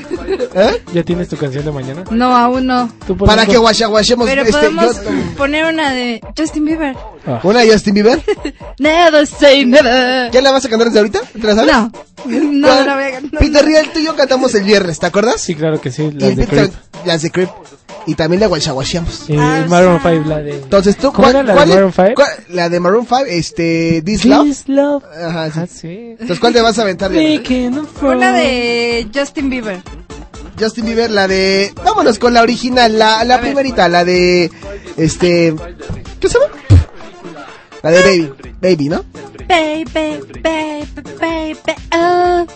¿Eh?
¿Ya tienes tu canción de mañana?
No, aún no.
¿Tú,
Para que guachaguachemos
Pero
este,
podemos
yo-
poner una de Justin Bieber.
Ah.
una de Justin Bieber.
Never say never.
¿Ya la vas a cantar desde ahorita? ¿Te la sabes?
No. No,
¿Cuál?
no, la voy a cantar.
Peter Riel, tú y yo cantamos el viernes, ¿te acuerdas?
Sí, claro que sí,
Y
las de Creep.
las de Creep. Y también la guachaguacheamos.
Y Maroon 5, la de...
Entonces tú,
¿Cómo era la de
es-
Maroon 5?
cuál- La de Maroon 5, este, This Love.
This Love.
Ajá, sí.
Ah, sí.
Entonces, ¿cuál te vas a aventar?
Phone.
Una de Justin Bieber.
Justin Bieber, la de... Vámonos con la original, la, la primerita, la de... Este... ¿Qué se llama? La de Baby. Baby, ¿no?
Baby, baby, baby, oh.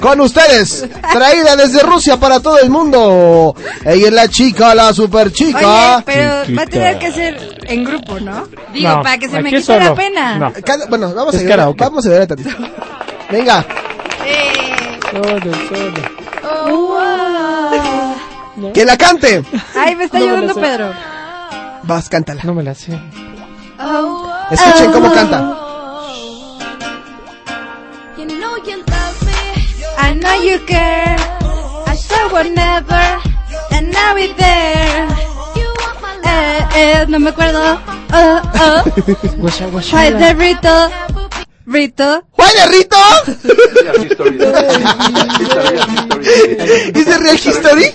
Con ustedes, traída desde Rusia para todo el mundo. Ella es la chica, la super chica.
Oye, pero va a tener que ser en grupo, ¿no? Digo,
No,
para que se me
aquí
quite la
solo.
pena.
No. Cada- bueno, vamos
Es
a ver,
karaoke.
vamos a ver tantito. Venga,
Solo, solo.
Oh, wow.
que la cante.
Ay, me está
No me
ayudando
sé.
Pedro.
Vas, cántala.
No me la sé.
Oh,
Escuchen cómo canta.
I know you care. I said we're never. And now we're there. Eh, eh, no me acuerdo. Oh, oh.
Guasha.
Ay, de Rito.
¡Juan de Rito! ¿Es de Real History?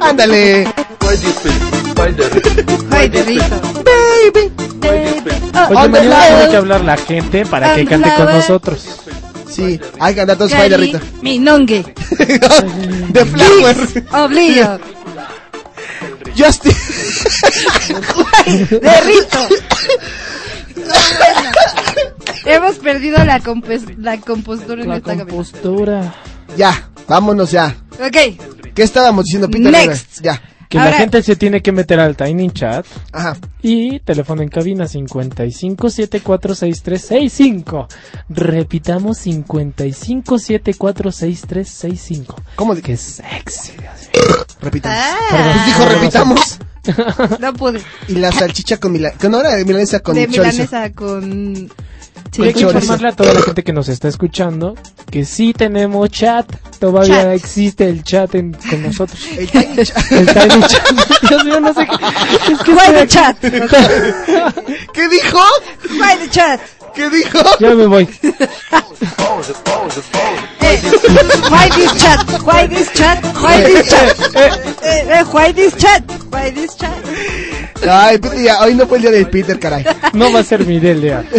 Ándale.
De Rito.
Baby.
Oh,
Oye,
the
mañana tiene que hablar la gente para que
the
cante con nosotros.
Sí, hay que andar todos de Rito.
Mi nongue.
De Flower.
Oblio.
Justin.
De Rito. Hemos perdido la, la compostura en
La
esta cabeza.
compostura.
Ya, vámonos ya.
Ok.
¿Qué estábamos diciendo, Peter?
Next.
Ya.
Que
Ahora-
la gente se tiene que meter al Tiny Chat
Ajá.
y teléfono en cabina 55746365. Repitamos 55746365.
¿Cómo? de-
Qué sexy. Dios
Repitamos.
Ah.
Pues dijo, repitamos.
No pude.
Y la salchicha con milanesa. ¿Con hora de milanesa con
de
chorizo?
milanesa con...
Sí, hay que informarle a toda la gente que nos está escuchando que sí tenemos chat. Todavía
Chat.
existe el chat en- con nosotros.
El tiny chat.
El Tiny Chat. Dios mío, no sé qué. Es que aquí.
chat?
¿Qué dijo?
The chat?
¿Qué dijo?
Ya me voy.
Eh, why this chat? Why this chat? Why this chat? Eh, eh, why this chat? Why this chat?
Ay, Peter, ya, hoy no fue el día de Peter, caray.
No va a ser mi del día.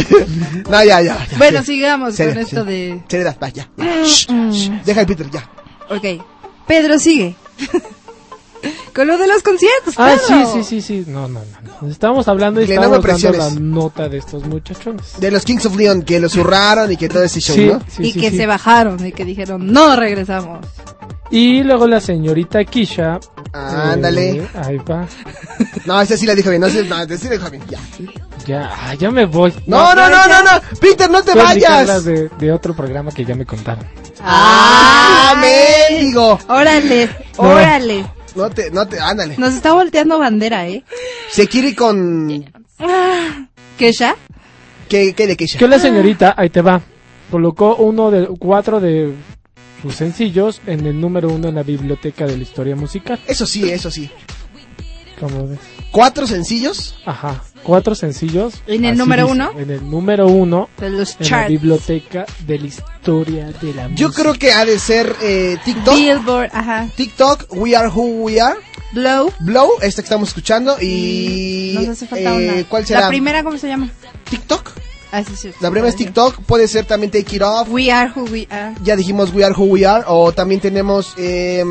No, ya, ya. ya.
Bueno, sigamos con esto
sí.
de...
Seriedad, va, ya. Shh, shh. Deja el Peter, ya.
Ok. Pedro sigue. Con lo de los conciertos.
Ah, sí, sí, sí, sí. No, no, no. Estábamos hablando y
me
estábamos dando la nota de estos muchachones.
De los Kings of Leon, que los zurraron y que todo ese show,
Sí,
¿no?
sí,
y
sí,
que
sí.
se bajaron y que dijeron, no regresamos.
Y luego la señorita Kisha.
Ándale.
eh, ahí va.
No, esa sí la dijo bien, no, esa- no, esa sí la dijo bien, ya.
Ya, ah, ya me voy.
No, no, no, no, no, Peter, no te vayas.
De, de otro programa que ya me contaron.
Ah, mendigo.
Órale,
No.
órale.
No te, no te, ándale.
Nos está volteando bandera, ¿eh?
Se quiere con...
¿Qué ya?
¿Qué, qué de Keisha?
Que la señorita, ahí te va, colocó uno de cuatro de sus sencillos en el número uno en la biblioteca de la historia musical.
Eso sí, eso sí.
¿Cómo ves?
¿Cuatro sencillos?
Ajá, cuatro sencillos.
¿En el número
dice,
uno?
En el número uno
De los
en la
charts.
biblioteca de la historia de la
Yo
música.
creo que ha de ser eh, TikTok.
Billboard, ajá.
TikTok, We Are Who We Are.
Blow.
Blow, esta que estamos escuchando. Y.
Nos hace falta
eh,
una.
¿Cuál será?
La primera, ¿cómo se llama?
TikTok.
Ah, sí, sí.
La primera es TikTok, puede ser también Take It Off.
We are who we are.
Ya dijimos We Are Who We Are. O también tenemos eh,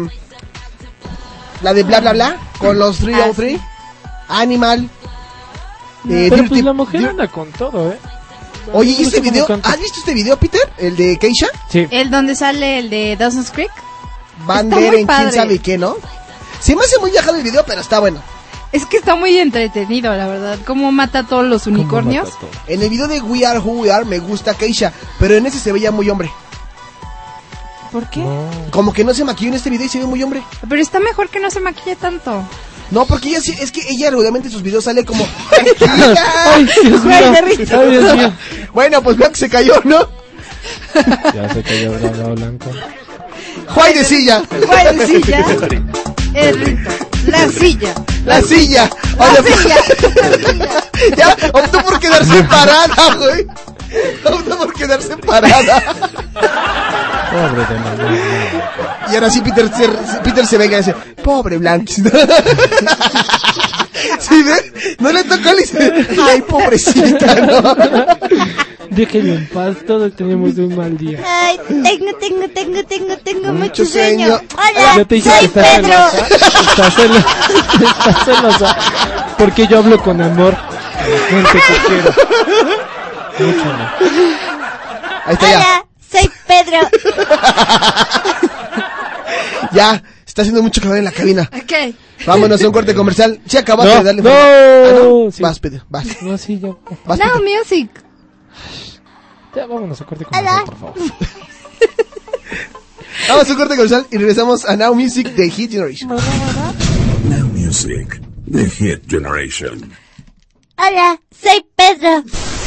la de bla bla bla con los 303. Animal. Eh,
Pero
Dirty-
pues la mujer
Dir-
anda con todo, ¿eh?
Oye, ¿y este video? ¿Has visto este video, Peter? ¿El de Keisha?
Sí.
El donde sale el de Dawson's Creek.
Van Der en quién sabe qué, ¿no? Se me hace muy viajado el video, pero está bueno.
Es que está muy entretenido, la verdad. Cómo mata a todos los unicornios.
En el video de We Are Who We Are me gusta Keisha, pero en ese se veía muy hombre.
¿Por qué?
Como que no se maquilló en este video y se ve muy hombre.
Pero está mejor que no se maquille tanto.
No, porque ella sí, es que ella regularmente en sus videos sale como...
Ay, Dios mío. Ay, Dios mío.
Bueno, pues veo que se cayó, ¿no?
Ya se cayó Bravo Blanco.
Juay de silla.
Juay de silla. El rito. La silla.
La silla.
La
Oye,
silla.
ya, optó por quedarse parada, güey. Optó por quedarse parada.
Pobre de mamá.
Y ahora sí Peter se, Peter se venga y dice, pobre Blanquis. ¿Sí ves? No le tocó y dice, ay, pobrecita, ¿no?
Déjenlo en paz, todos tenemos un mal día.
Ay, tengo, tengo, tengo, tengo, tengo mucho
sueño.
sueño. Hola,
Ya te dije
soy
que estás
Pedro.
celosa. Estás celosa. Estás celosa. Porque yo hablo con amor gente que quiero. Mucho amor.
Ahí está ya.
Hola, soy Pedro.
Ya, está haciendo mucho calor en la cabina.
Ok.
Vámonos a un corte comercial. Sí, acabaste
No,
de darle
no.
Ah, ¿no?
Sí.
Vas, Peter, vas.
No, sí, ya.
Vas,
No,
Peter.
music.
Ya vámonos a corte comercial, por favor.
Vamos a un corte comercial y regresamos a Now Music de Hit Generation.
Now Music, The Hit Generation.
Hola, soy Pedro.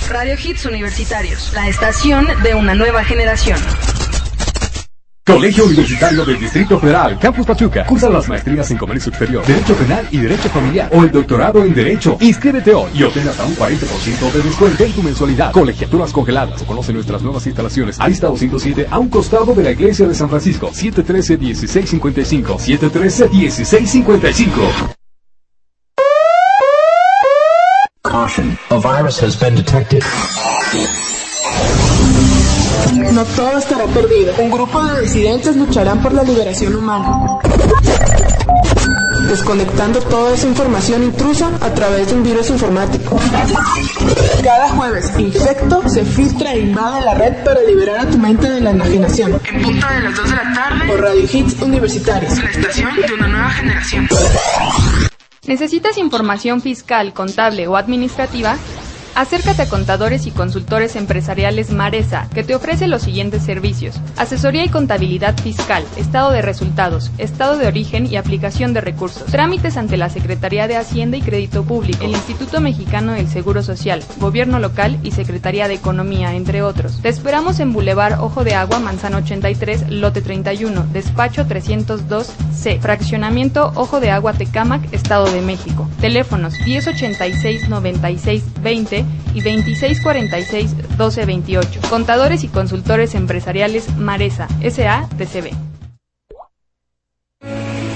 Radio Hits Universitarios, la estación de una nueva generación.
Colegio Universitario del Distrito Federal, Campus Pachuca. Cursa las maestrías en Comercio Exterior, Derecho Penal y Derecho Familiar o el doctorado en Derecho. Inscríbete hoy y obtén hasta un 40% de descuento en tu mensualidad. Colegiaturas congeladas. Conoce nuestras nuevas instalaciones. Arista 207 a un costado de la Iglesia de San Francisco. 713-1655. 713-1655.
Caution, a virus has been detected.
No todo estará perdido. Un grupo de disidentes lucharán por la liberación humana. Desconectando toda esa información intrusa a través de un virus informático. Cada jueves, Infecto se filtra e invade la red para liberar a tu mente de la enajenación.
En punto de las 2 de la tarde,
Por Radio Hits Universitarios.
la estación de una nueva generación.
¿Necesitas información fiscal, contable o administrativa? Acércate a Contadores y Consultores Empresariales Maresa, que te ofrece los siguientes servicios. Asesoría y contabilidad fiscal, estado de resultados, estado de origen y aplicación de recursos. Trámites ante la Secretaría de Hacienda y Crédito Público, el Instituto Mexicano del Seguro Social, Gobierno Local y Secretaría de Economía, entre otros. Te esperamos en Boulevard Ojo de Agua, Manzana 83, Lote 31, Despacho 302C, Fraccionamiento Ojo de Agua Tecámac, Estado de México. Teléfonos 1086-9620 y 2646-1228. Contadores y consultores empresariales Maresa, S.A.T.C.B.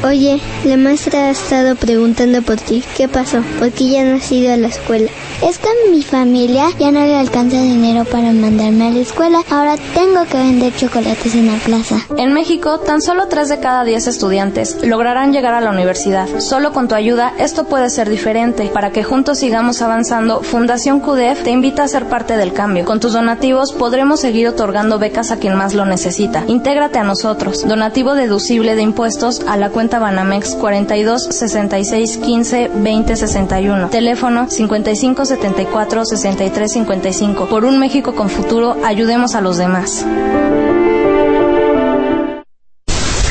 Oye, la maestra ha estado preguntando por ti. ¿Qué pasó? ¿Por qué ya no has ido a la escuela? Es que mi familia ya no le alcanza dinero para mandarme a la escuela. Ahora tengo que vender chocolates en la plaza.
En México, tan solo 3 de cada 10 estudiantes lograrán llegar a la universidad. Solo con tu ayuda, esto puede ser diferente. Para que juntos sigamos avanzando, Fundación QDF te invita a ser parte del cambio. Con tus donativos podremos seguir otorgando becas a quien más lo necesita. Intégrate a nosotros. Donativo deducible de impuestos a la cuenta Banamex 42 66 15 20 61. Teléfono 55 74 63 55. Por un México con futuro, ayudemos a los demás.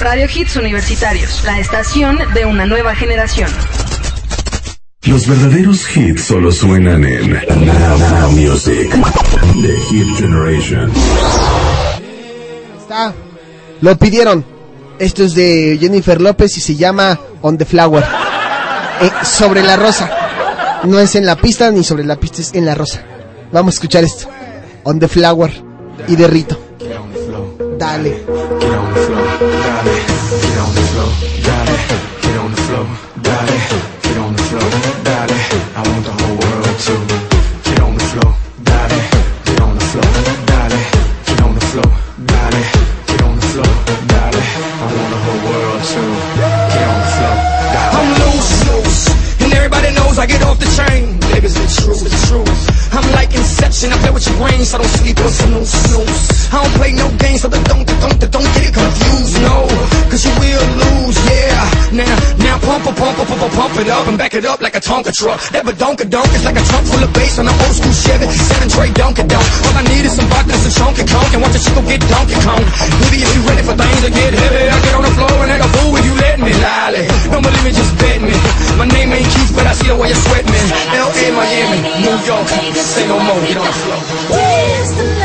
Radio Hits Universitarios, la estación de una nueva generación.
Los verdaderos hits solo suenan en Now, Now Music, The Hit Generation.
Está. Lo pidieron. Esto es de Jennifer López y se llama On the Flower. Eh, sobre la rosa. No es en la pista ni sobre la pista, es en la rosa. Vamos a escuchar esto. On the Flower y de Rito. Dale.
Attention. I play with your brains, so I don't sleep or snooze, snooze. I don't play no games, so don't, don't, don't, don't get it confused, no. Cause you will lose, yeah. Now, now pump, pump, pump, pump, pump, it up and back it up like a Tonka truck. That badonka donk is like a trunk full of bass on an old school Chevy. Seven tray donka donk. All I need is some vodka some chunky conk and watch the chico get donkey kong. Baby, if you ready for things to get heavy, I get on the floor and act a fool if you let me, lolly. Don't believe me, just bet me. My name ain't Keith, but I see the way you sweat me. L.A., Miami, New York, say no more, on the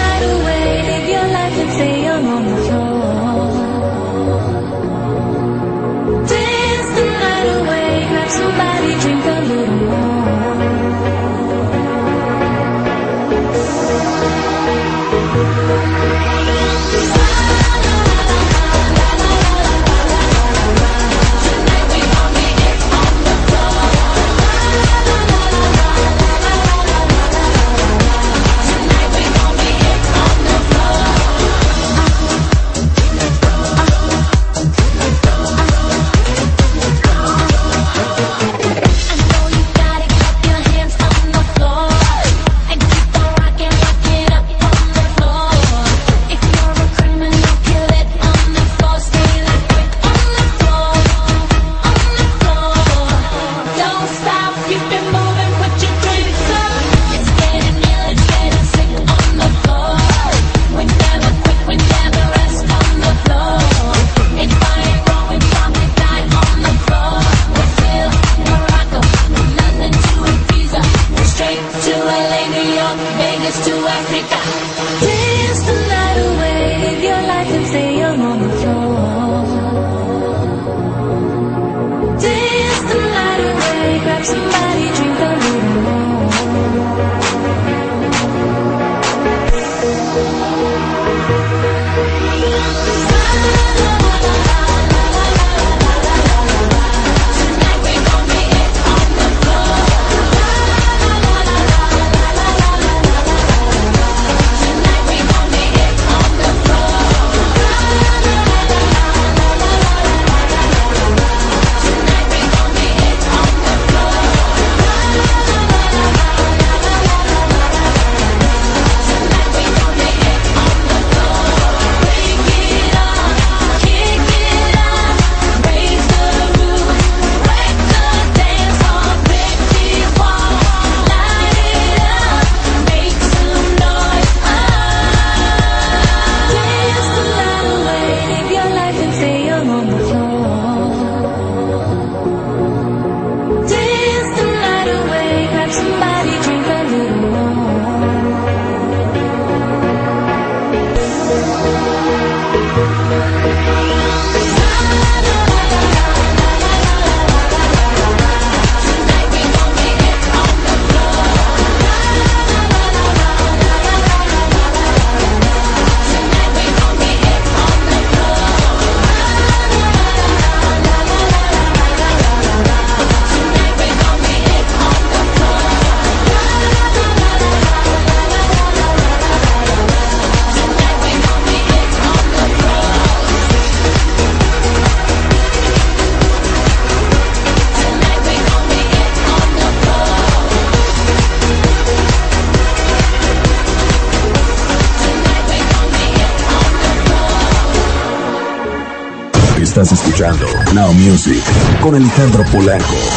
Music con Alejandro Polanco.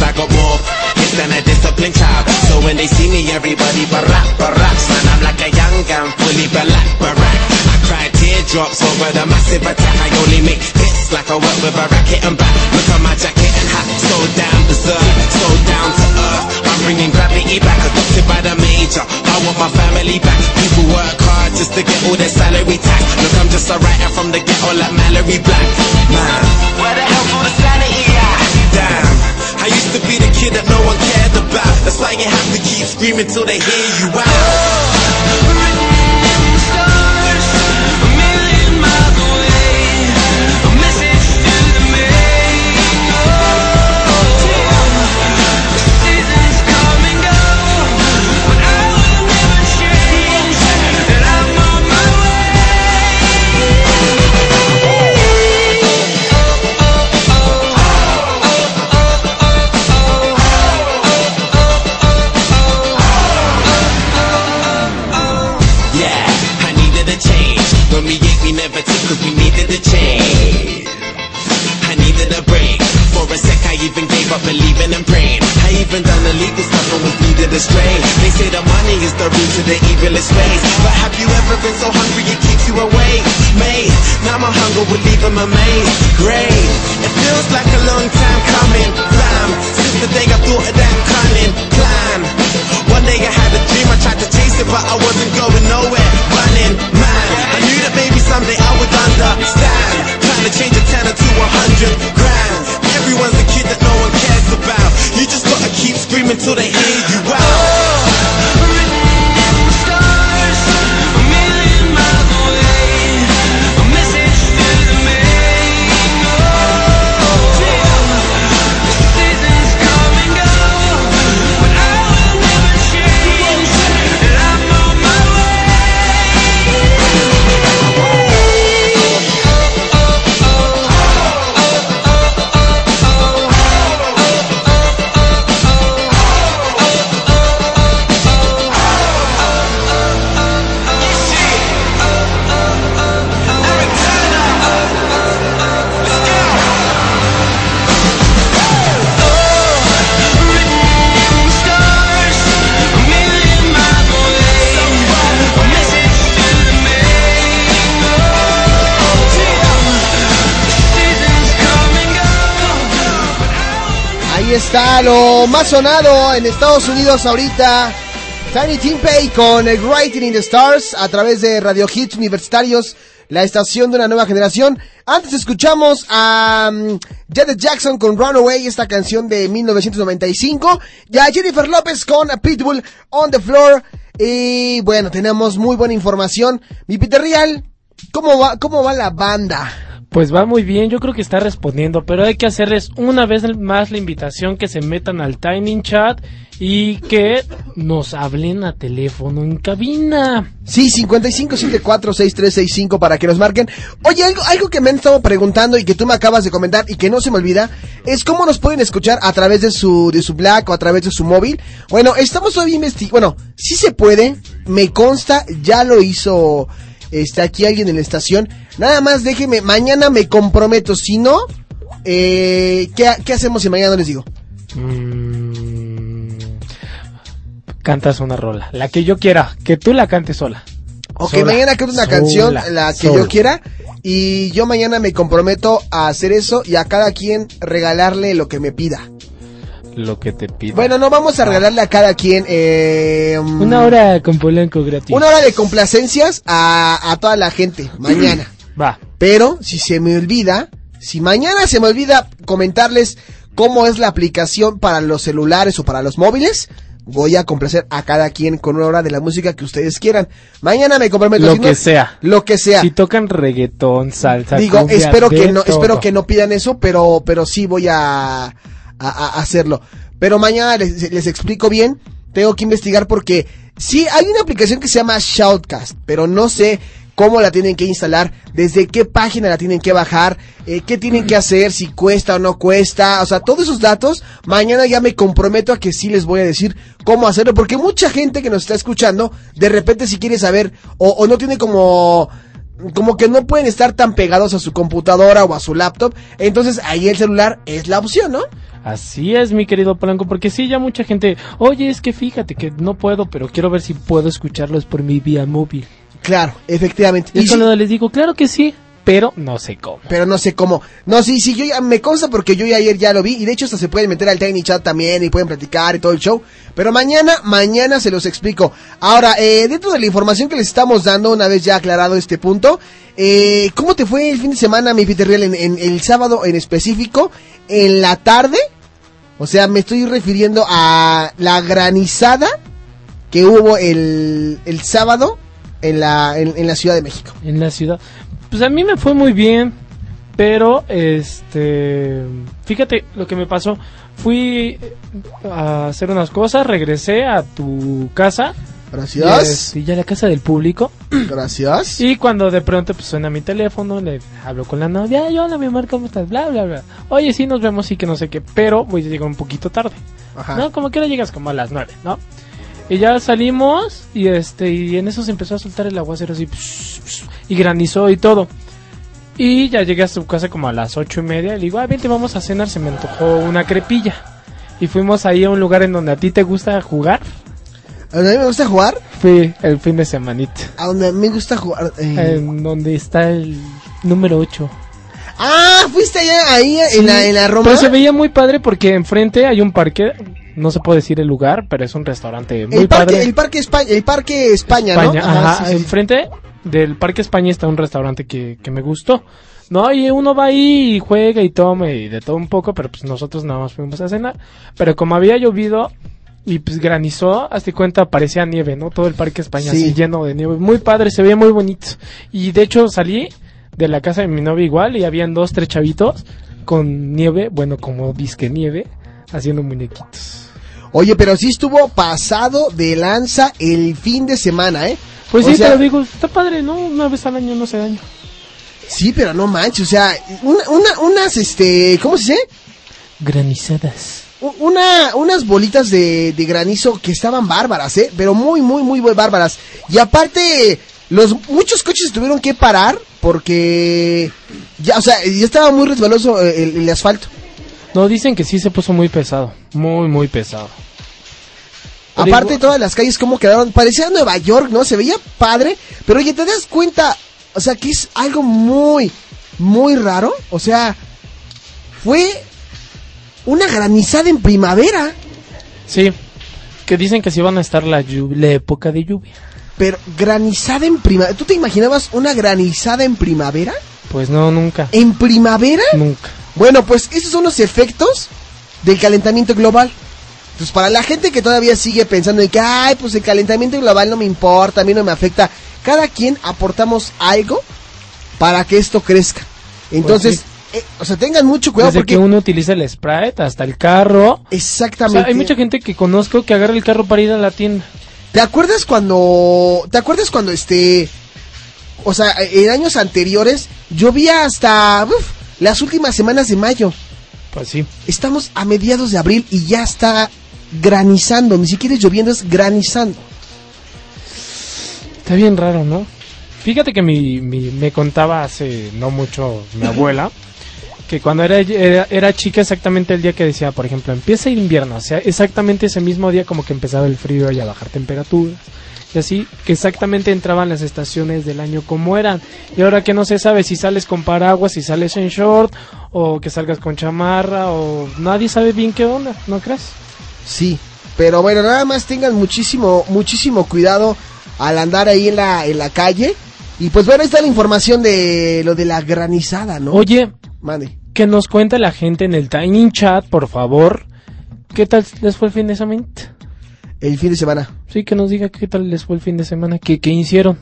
Cause I got more hits than a disciplined child. So when they see me, everybody barack, baracks. Man, I'm like a young gun, fully black, barack. I cry teardrops over the massive attack. I only make hits like I work with a racket and back. Look at my jacket and hat, so down berserk, so down to earth. I'm bringing gravity back, adopted by the major. I want my family back. People work hard just to get all their salary tax. Look, I'm just a writer from the ghetto like Mallory Black. Man, where the hell's all the sanity at? Damn, I used to be the kid that no one cared about. That's why you have to keep screaming till they hear you out. Cause we needed a change. I needed a break. For a sec, I even gave up believing and praying. I even done illegal stuff and was needed astray. They say the money is the root to the evilest ways. But have you ever been so hungry it keeps you awake? Mate, now my hunger will leave them amazed. Great, it feels like a long time coming. Blam, since the day I thought of that cunning plan. One day I had a dream, I tried to chase it, but I wasn't going nowhere. Running, man, I knew that maybe someday I would understand. Trying to change a tenner to a hundred grand. Everyone's a kid that no one cares about. You just gotta keep screaming till they hear you out.
Lo más sonado en Estados Unidos ahorita. Tiny Timpey con el Writing in the Stars a través de Radio Hits Universitarios, la estación de una nueva generación. Antes escuchamos a um, Janet Jackson con Runaway, esta canción de 1995. Y a Jennifer López con Pitbull on the Floor. Y bueno, tenemos muy buena información. Mi Peter Real, ¿cómo va, cómo va la banda?
Pues va muy bien, yo creo que está respondiendo, pero hay que hacerles una vez más la invitación que se metan al Tiny Chat y que nos hablen a teléfono en cabina.
Sí, 55746365 para que nos marquen. Oye, algo, algo que me han estado preguntando y que tú me acabas de comentar y que no se me olvida, es cómo nos pueden escuchar a través de su, de su Black o a través de su móvil. Bueno, estamos hoy investigando, bueno, sí se puede, me consta, ya lo hizo este, aquí alguien en la estación. Nada más déjeme, mañana me comprometo, si no, eh, ¿qué, ¿qué hacemos si mañana no les digo?
Mm, cantas una rola, la que yo quiera, que tú la cantes sola.
Ok,
Sola,
mañana canto una
sola,
canción, la que
sola.
yo quiera. Y yo mañana me comprometo a hacer eso y a cada quien regalarle lo que me pida.
Lo que te pido.
Bueno, no vamos a regalarle a cada quien eh, mm,
Una hora con Polanco gratis.
una hora de complacencias a, a toda la gente mañana.
Va.
Pero si se me olvida, si mañana se me olvida comentarles cómo es la aplicación para los celulares o para los móviles, voy a complacer a cada quien con una hora de la música que ustedes quieran. Mañana me comprometo.
Lo
si no-
que sea.
Lo que sea.
Si tocan reggaetón, salsa,
Digo, espero que no,
todo.
espero que no pidan eso, pero, pero sí voy a, a- a hacerlo. Pero mañana les, les explico bien. Tengo que investigar porque sí hay una aplicación que se llama Shoutcast, pero no sé cómo la tienen que instalar, desde qué página la tienen que bajar, eh, qué tienen que hacer, si cuesta o no cuesta, o sea, todos esos datos, mañana ya me comprometo a que sí les voy a decir cómo hacerlo, porque mucha gente que nos está escuchando, de repente si quiere saber, o, o no tiene como como que no pueden estar tan pegados a su computadora o a su laptop, entonces ahí el celular es la opción, ¿no?
Así es, mi querido Polanco, porque sí, ya mucha gente, oye, es que fíjate que no puedo, pero quiero ver si puedo escucharlos por mi vía móvil.
Claro, efectivamente.
Y
Y
cuando les digo, claro que sí, pero no sé cómo.
Pero no sé cómo. No, sí, sí, yo ya me consta porque yo ya ayer ya lo vi y de hecho hasta se pueden meter al Tiny Chat también y pueden platicar y todo el show. Pero mañana, mañana se los explico. Ahora, eh, dentro de la información que les estamos dando, una vez ya aclarado este punto, eh, ¿cómo te fue el fin de semana, mi Peter Real, en, en el sábado en específico? En la tarde, o sea, me estoy refiriendo a la granizada que hubo el, el sábado en la, en, en la Ciudad de México.
En la ciudad. Pues a mí me fue muy bien, pero este, fíjate lo que me pasó. Fui a hacer unas cosas, regresé a tu casa.
Gracias.
Y, y ya a la casa del público.
Gracias.
Y cuando de pronto pues suena mi teléfono, le hablo con la novia, "Ay, hola mi amor, ¿cómo estás? Bla, bla, bla. Oye, sí, nos vemos y que no sé qué, pero voy a llegar un poquito tarde.
Ajá.
No, como que ahora llegas como a las nueve, ¿no? Y ya salimos y este y en eso se empezó a soltar el aguacero así psh, psh, y granizó y todo. Y ya llegué a su casa como a las ocho y media y le digo, ah, vente, vamos a cenar, se me antojó una crepilla. Y fuimos ahí a un lugar en donde a ti te gusta jugar.
¿A mí me gusta jugar?
Fui el fin de semanita.
A donde a mí me gusta jugar. eh.
En donde está el número 8.
Ah, fuiste allá ahí en, la, en la Roma.
Pero se veía muy padre porque enfrente hay un parque, no se puede decir el lugar, pero es un restaurante muy
el parque,
padre.
el parque España, el parque España,
España,
¿no?
ajá,
sí.
enfrente del Parque España está un restaurante que, que me gustó. No, y uno va ahí y juega y toma y de todo un poco, pero pues nosotros nada más fuimos a cenar. Pero como había llovido y pues granizó, hasta cuenta parecía nieve, ¿no? Todo el Parque España
Sí.
así lleno de nieve. Muy padre, se veía muy bonito. Y de hecho salí de la casa de mi novia igual y habían dos, tres chavitos con nieve, bueno, como disque nieve, haciendo muñequitos.
Oye, pero sí estuvo pasado de lanza el fin de semana, ¿eh?
Pues
O
sí,
sea,
te lo digo, está padre, ¿no? Una vez al año no se daño.
Sí, pero no manches, o sea, una, una- unas, este, ¿cómo se dice?
Granizadas.
Una, unas bolitas de, de granizo que estaban bárbaras, ¿eh? Pero muy, muy, muy bárbaras. Y aparte, los muchos coches tuvieron que parar porque ya, o sea, ya estaba muy resbaloso eh, el, el asfalto.
No, dicen que sí se puso muy pesado. Muy, muy pesado.
Aparte, todas las calles como quedaron, parecía Nueva York, ¿no? Se veía padre, pero oye, ¿te das cuenta? O sea, que es algo muy, muy raro. O sea, fue una granizada en primavera.
Sí, que dicen que sí van a estar la, la época de lluvia.
Pero granizada en primavera. ¿Tú te imaginabas una granizada en primavera?
Pues no, nunca.
¿En primavera?
Nunca.
Bueno, pues esos son los efectos del calentamiento global. Pues para la gente que todavía sigue pensando en que, ay, pues el calentamiento global no me importa, a mí no me afecta. Cada quien aportamos algo para que esto crezca. Entonces, eh, o sea, tengan mucho cuidado
Desde
porque...
que uno utiliza el Sprite hasta el carro. O
Exactamente.
sea, hay mucha gente que conozco que agarra el carro para ir a la tienda.
¿Te acuerdas cuando... ¿Te acuerdas cuando este... O sea, en años anteriores llovía hasta uf, las últimas semanas de mayo.
Pues sí.
Estamos a mediados de abril y ya está granizando. Ni siquiera es lloviendo, es granizando.
Está bien raro, ¿no? Fíjate que mi, mi- me contaba hace no mucho mi abuela que cuando era, era, era chica exactamente el día que decía, por ejemplo, empieza el invierno, o sea, exactamente ese mismo día como que empezaba el frío y a bajar temperaturas. Y así, que exactamente entraban las estaciones del año como eran. Y ahora que no se sabe si sales con paraguas, si sales en short, o que salgas con chamarra, o nadie sabe bien qué onda, ¿no crees?
Sí, pero bueno, nada más tengan muchísimo, muchísimo cuidado al andar ahí en la, en la calle. Y pues bueno, ahí está la información de lo de la granizada, ¿no?
Oye,
Mande.
que nos cuente la gente en el Tiny Chat, por favor. ¿Qué tal les fue el fin de semana?
El fin de semana.
Sí, que nos diga qué tal les fue el fin de semana, qué, qué hicieron,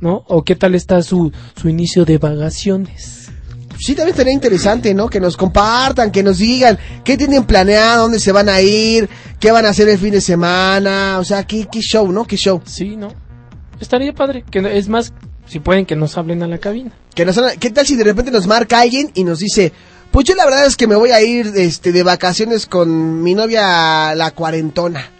¿no? O qué tal está su, su inicio de vacaciones.
Sí, también sería interesante, ¿no? Que nos compartan, que nos digan qué tienen planeado, dónde se van a ir, qué van a hacer el fin de semana, o sea, qué, qué show, ¿no? Qué show.
Sí, ¿no? Estaría padre, que no- es más, si pueden que nos hablen a la cabina.
Que nos, ¿Qué tal si de repente nos marca alguien y nos dice, pues yo la verdad es que me voy a ir este, de vacaciones con mi novia la cuarentona?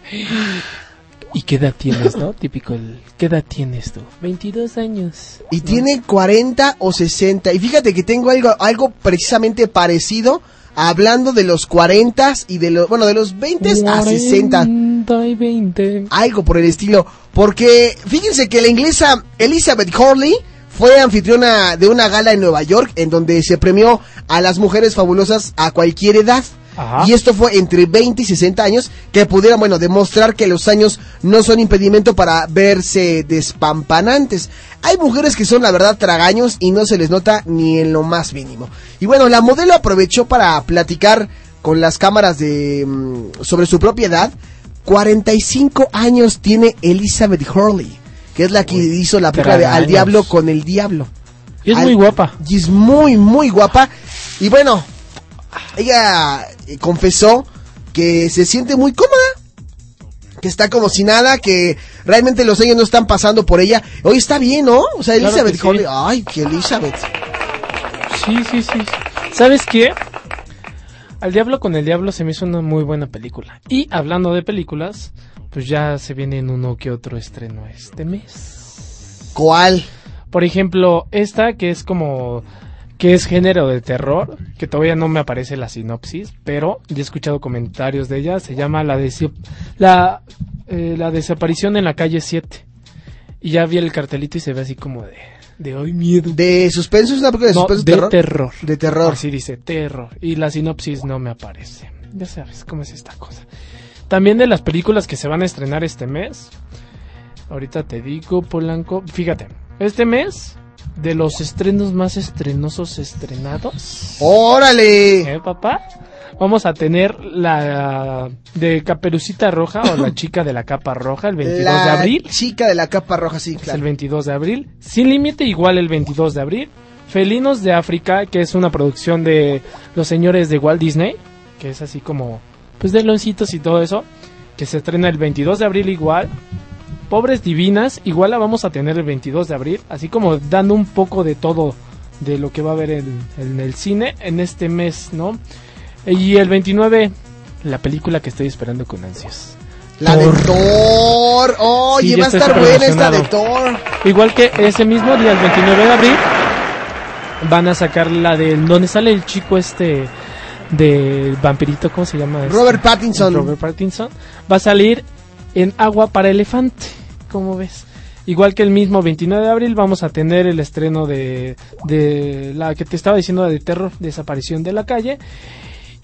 ¿Y qué edad tienes, no? Típico, el, ¿qué edad tienes tú? 22 años.
Y tiene 40 o 60. Y fíjate que tengo algo, algo precisamente parecido hablando de los 40 y de los, bueno, de los 20 a 60.
40 y 20.
Algo por el estilo. Porque fíjense que la inglesa Elizabeth Hurley fue anfitriona de una gala en Nueva York en donde se premió a las mujeres fabulosas a cualquier edad.
Ajá.
Y esto fue entre 20 y 60 años que pudieran, bueno, demostrar que los años no son impedimento para verse despampanantes. Hay mujeres que son, la verdad, tragaños y no se les nota ni en lo más mínimo. Y bueno, la modelo aprovechó para platicar con las cámaras de mm, sobre su propiedad. 45 años tiene Elizabeth Hurley, que es la que hizo la película de Al. Diablo con el Diablo.
Y es
Al-
muy guapa.
Y es muy, muy guapa. Y bueno, ella eh, confesó que se siente muy cómoda. Que está como si nada, que realmente los años no están pasando por ella. Hoy está bien, ¿no? O sea,
Claro
Elizabeth
que sí.
Ay, que Elizabeth.
Sí, sí, sí. ¿Sabes qué? Al Diablo con el Diablo se me hizo una muy buena película. Y hablando de películas, pues ya se viene en uno que otro estreno este mes.
¿Cuál?
Por ejemplo, esta que es como que es género de terror, que todavía no me aparece la sinopsis, pero ya he escuchado comentarios de ella, se llama La, la, eh, la desaparición en la calle 7. Y ya vi el cartelito y se ve así como de, de hoy miedo.
¿De suspenso? ¿Es una película de
No,
suspenso?
de
terror?
terror.
De terror.
Así dice, terror. Y la sinopsis no me aparece. Ya sabes cómo es esta cosa. También de las películas que se van a estrenar este mes. Ahorita te digo, Polanco. Fíjate, este mes, de los estrenos más estrenosos estrenados.
¡Órale!
¿Eh, papá? Vamos a tener la de Caperucita Roja o la chica de la capa roja el 22
la
de abril.
chica de la capa roja, sí,
Es
claro.
el 22 de abril. Sin límite, igual el 22 de abril. Felinos de África, que es una producción de los señores de Walt Disney, que es así como, pues de loncitos y todo eso, que se estrena el 22 de abril igual. Pobres Divinas, igual la vamos a tener el 22 de abril, así como dando un poco de todo de lo que va a haber en, en el cine en este mes, ¿no? Y el 29, la película que estoy esperando con ansias.
La de Thor. Oye,
Sí, ya
va a estar buena esta de. Thor.
Igual que ese mismo día, el 29 de abril, van a sacar la de donde sale el chico este del vampirito, ¿cómo se llama? este?
Robert Pattinson.
Robert Pattinson. Va a salir en Agua para Elefante, ¿cómo ves? Igual que el mismo 29 de abril vamos a tener el estreno de, de la que te estaba diciendo de terror, desaparición de la calle.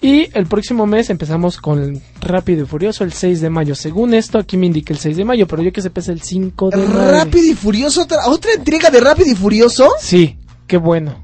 Y el próximo mes empezamos con Rápido y Furioso el 6 de mayo. Según esto, aquí me indica el 6 de mayo, pero yo que sepa es el 5 de mayo.
Rápido y Furioso, otra, otra entrega de Rápido y Furioso.
Sí, qué bueno.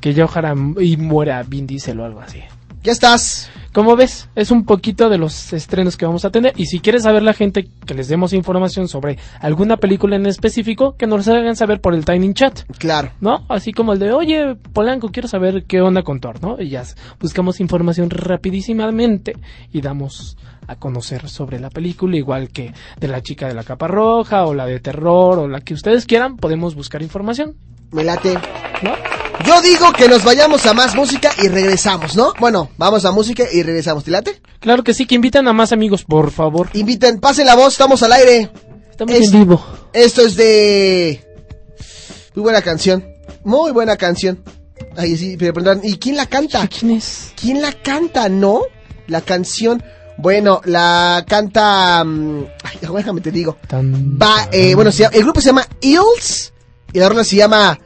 Que ya ojalá y muera Vin Diesel o algo así.
Ya estás.
Como ves, es un poquito de los estrenos que vamos a tener. Y si quieres saber la gente que les demos información sobre alguna película en específico, que nos hagan saber por el Tiny Chat.
Claro.
¿No? Así como el de, oye, Polanco, quiero saber qué onda con Thor, ¿no? Y ya buscamos información rapidísimamente y damos a conocer sobre la película, igual que de la chica de la capa roja o la de terror o la que ustedes quieran, podemos buscar información.
Me late.
¿No?
Yo digo que nos vayamos a más música y regresamos, ¿no? Bueno, vamos a música y regresamos. ¿Te late?
Claro que sí, que invitan a más amigos, por favor.
Inviten, pasen la voz, estamos al aire.
Estamos en vivo.
Esto es de... Muy buena canción. Muy buena canción. Ay, sí, pero perdón, ¿y quién la canta?
¿Quién es?
¿Quién la canta, no? La canción... Bueno, la canta... mm, Ay, déjame te digo. Va, eh, bueno, se llama- el grupo se llama Eels y la rola se llama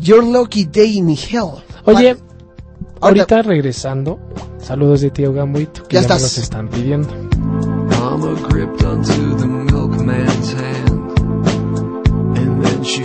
Your Lucky Day in Hell.
Oye, ahorita regresando, saludos de tío Gambuito, que
Ya
ya, me los están pidiendo.
Mama gripped onto the milkman's hand, and then she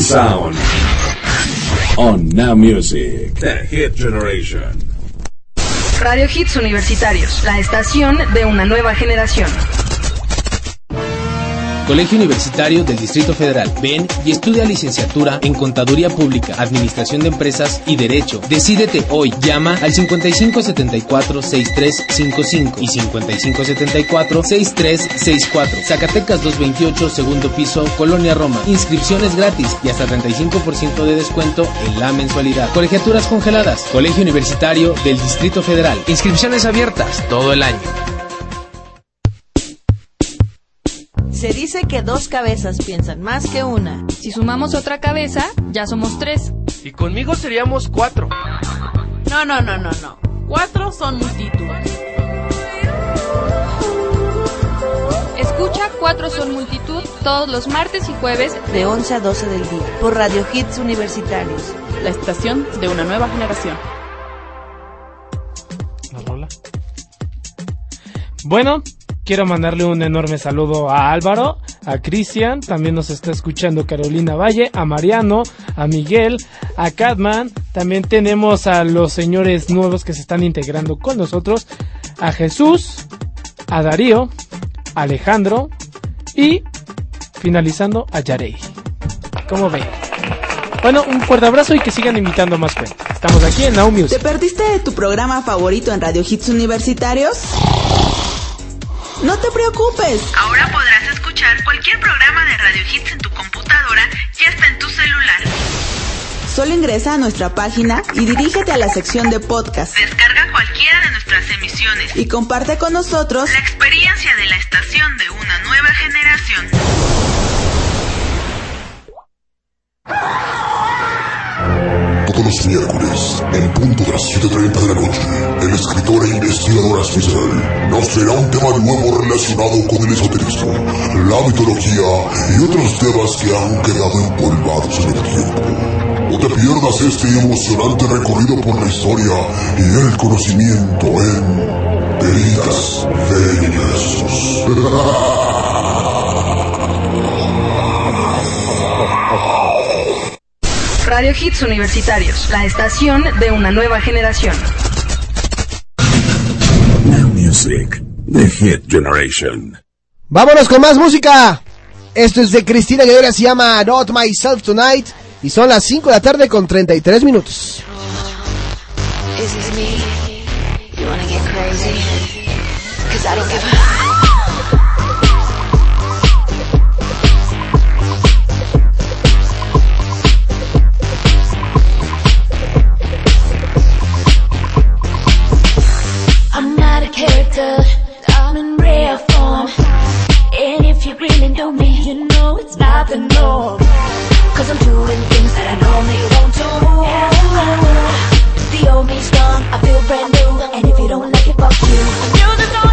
sound on Now Music. The Hit Generation.
Radio Hits Universitarios, la estación de una nueva generación.
Colegio Universitario del Distrito Federal. Ven y estudia licenciatura en Contaduría Pública, Administración de Empresas y Derecho. Decídete hoy. Llama al 5574-6355 y 5574-6364. Zacatecas 228, segundo piso, Colonia Roma. Inscripciones gratis y hasta 35% de descuento en la mensualidad. Colegiaturas congeladas. Colegio Universitario del Distrito Federal. Inscripciones abiertas todo el año.
Dice que dos cabezas piensan más que una.
Si sumamos otra cabeza, ya somos tres.
Y conmigo seríamos cuatro.
No, no, no, no, no. Cuatro son multitud.
Escucha Cuatro son multitud todos los martes y jueves
De 11 a 12 del día. Por Radio Hits Universitarios.
La estación de una nueva generación.
¿La rola? Bueno, quiero mandarle un enorme saludo a Álvaro, a Cristian, también nos está escuchando Carolina Valle, a Mariano, a Miguel, a Catman, también tenemos a los señores nuevos que se están integrando con nosotros, a Jesús, a Darío, a Alejandro y finalizando a Yarey. ¿Cómo ven? Bueno, un fuerte abrazo y que sigan invitando más gente. Estamos aquí en Now Music.
¿Te perdiste de tu programa favorito en Radio Hits Universitarios? No te preocupes.
Ahora podrás
Solo ingresa a nuestra página y dirígete a la sección de podcast
Descarga cualquiera de nuestras emisiones.
y comparte con nosotros
La experiencia de la estación de una nueva generación.
Todos los miércoles, en punto de las 7.30 de la noche, el escritor e investigador Asfizel nos traerá un tema nuevo relacionado con el esoterismo, la mitología y otros temas que han quedado empolvados en el tiempo. No te pierdas este emocionante recorrido por la historia y el conocimiento en Peritas Ferias
Radio Hits Universitarios, la estación de una nueva generación.
Now Music, The Hit Generation.
Vámonos con más música. Esto es de Cristina Aguilera, se llama Not Myself Tonight. Y son las 5 de la tarde con 33 minutos.
Don't. I'm in rare form. And if you really know me, you know it's not the norm. Cause I'm doing things that I normally won't do. The old me's gone, I feel brand new. And if you don't like it, fuck you. You're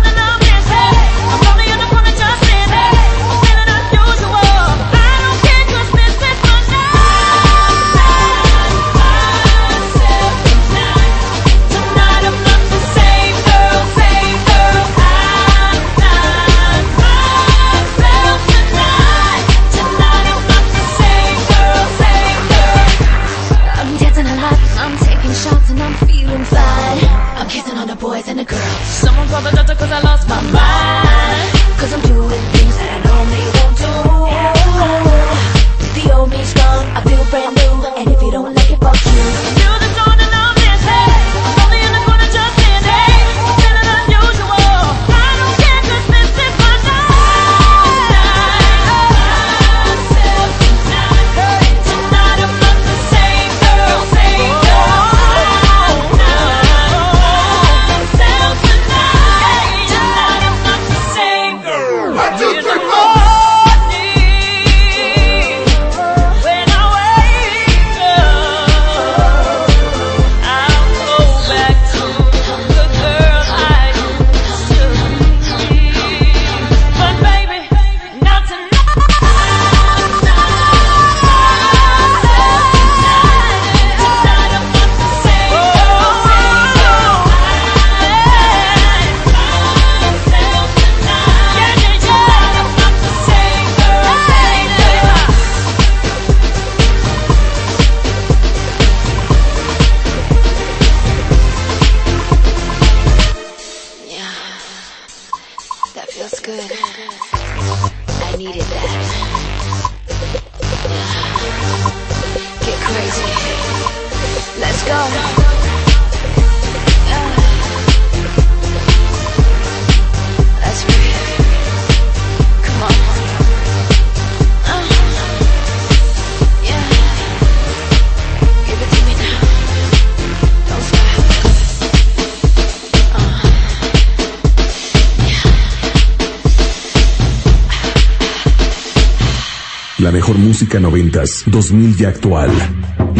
música noventas, 2000 y actual.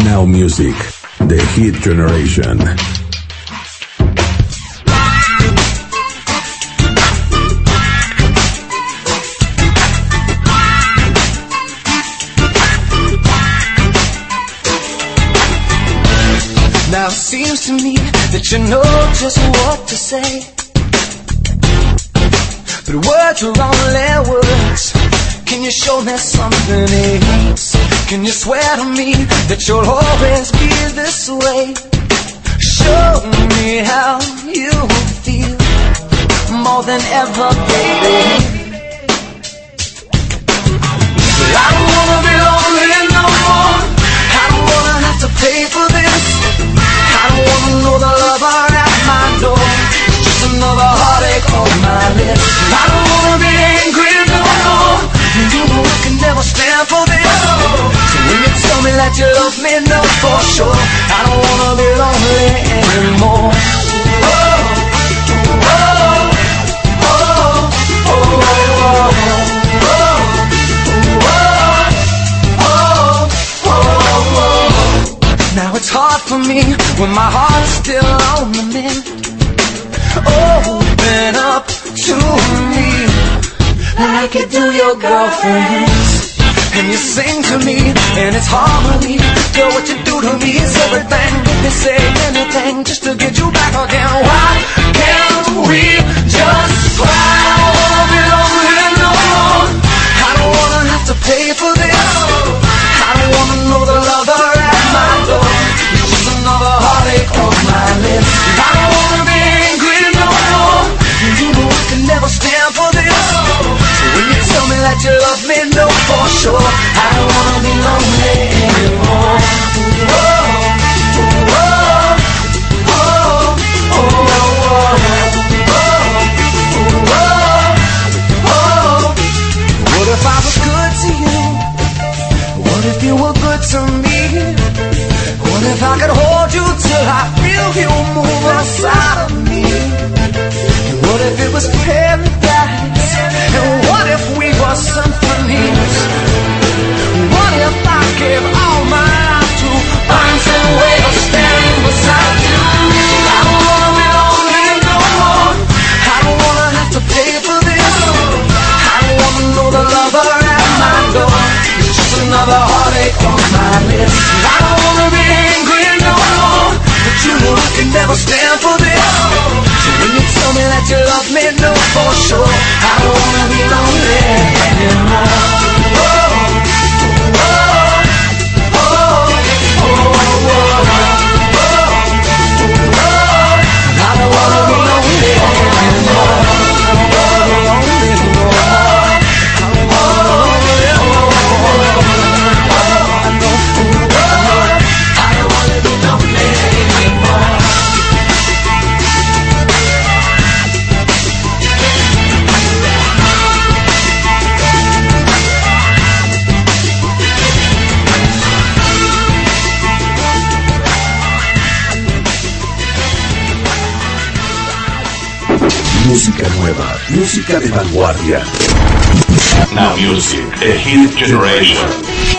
Now Music, The Hit Generation.
Now seems to me that you know just what to say. But words are only words. Can you show me something else? Can you swear to me that you'll always be this way? Show me how you feel more than ever, baby. I don't wanna be lonely no more. I don't wanna have to pay for this. I don't wanna know the lover at my door. Just another heartache on my list. I don't wanna be angry I can never stand for this. So when you tell me that you love me, know for sure. I don't wanna be lonely anymore. Oh, oh, oh, oh, oh, Now it's hard for me when my heart's still on the mend. Open up to me like you do your girlfriends. And you sing to me, and it's harmony. Girl, what you do to me is everything. If you say anything just to get you back again. Why can't we just fly? I
don't wanna be lonely no more. I don't wanna have to pay for this. I don't wanna
know the lover at my door. It was another heartache on my lips. I don't wanna be angry no more. You know I can never stand that you love me, no for sure. I don't wanna be lonely. What if I give all my life to find some way beside you? I don't wanna be lonely no more. I don't wanna have to pay for this. I don't wanna know the lover at my door. It's just another heartache on my list. I don't wanna be angry no more. But you know I can never stand for this. So when you tell me that you Música de vanguardia. Now music, a hit generation.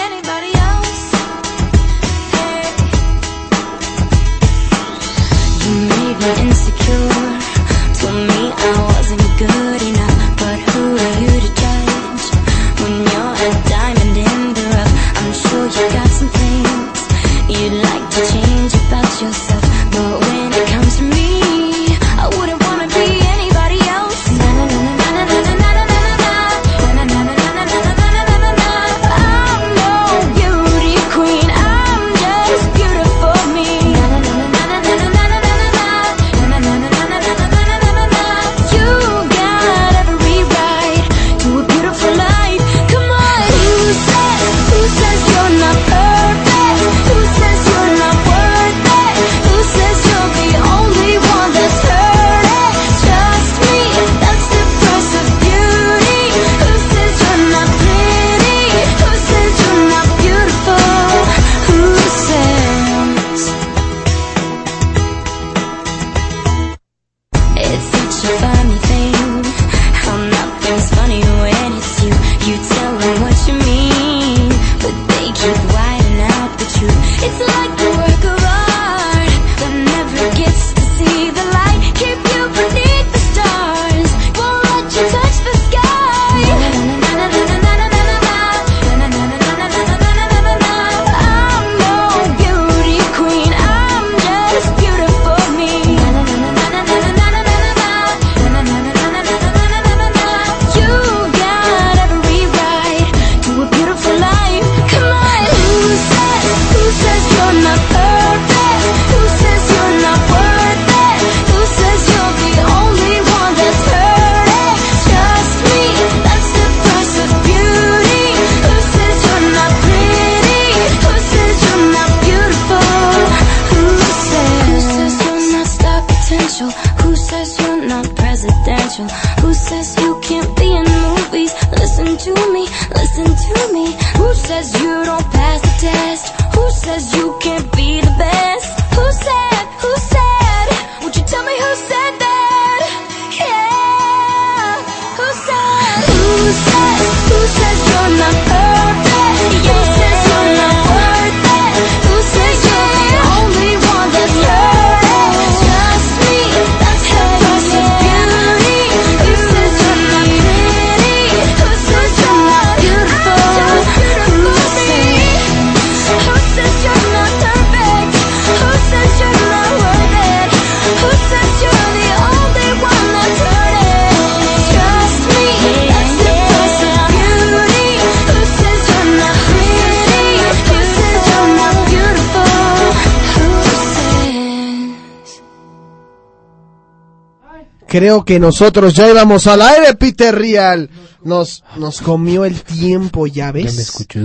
creo que nosotros ya íbamos al aire, Peter Real. Nos, nos comió el tiempo, ya ves.
Ya me escucho.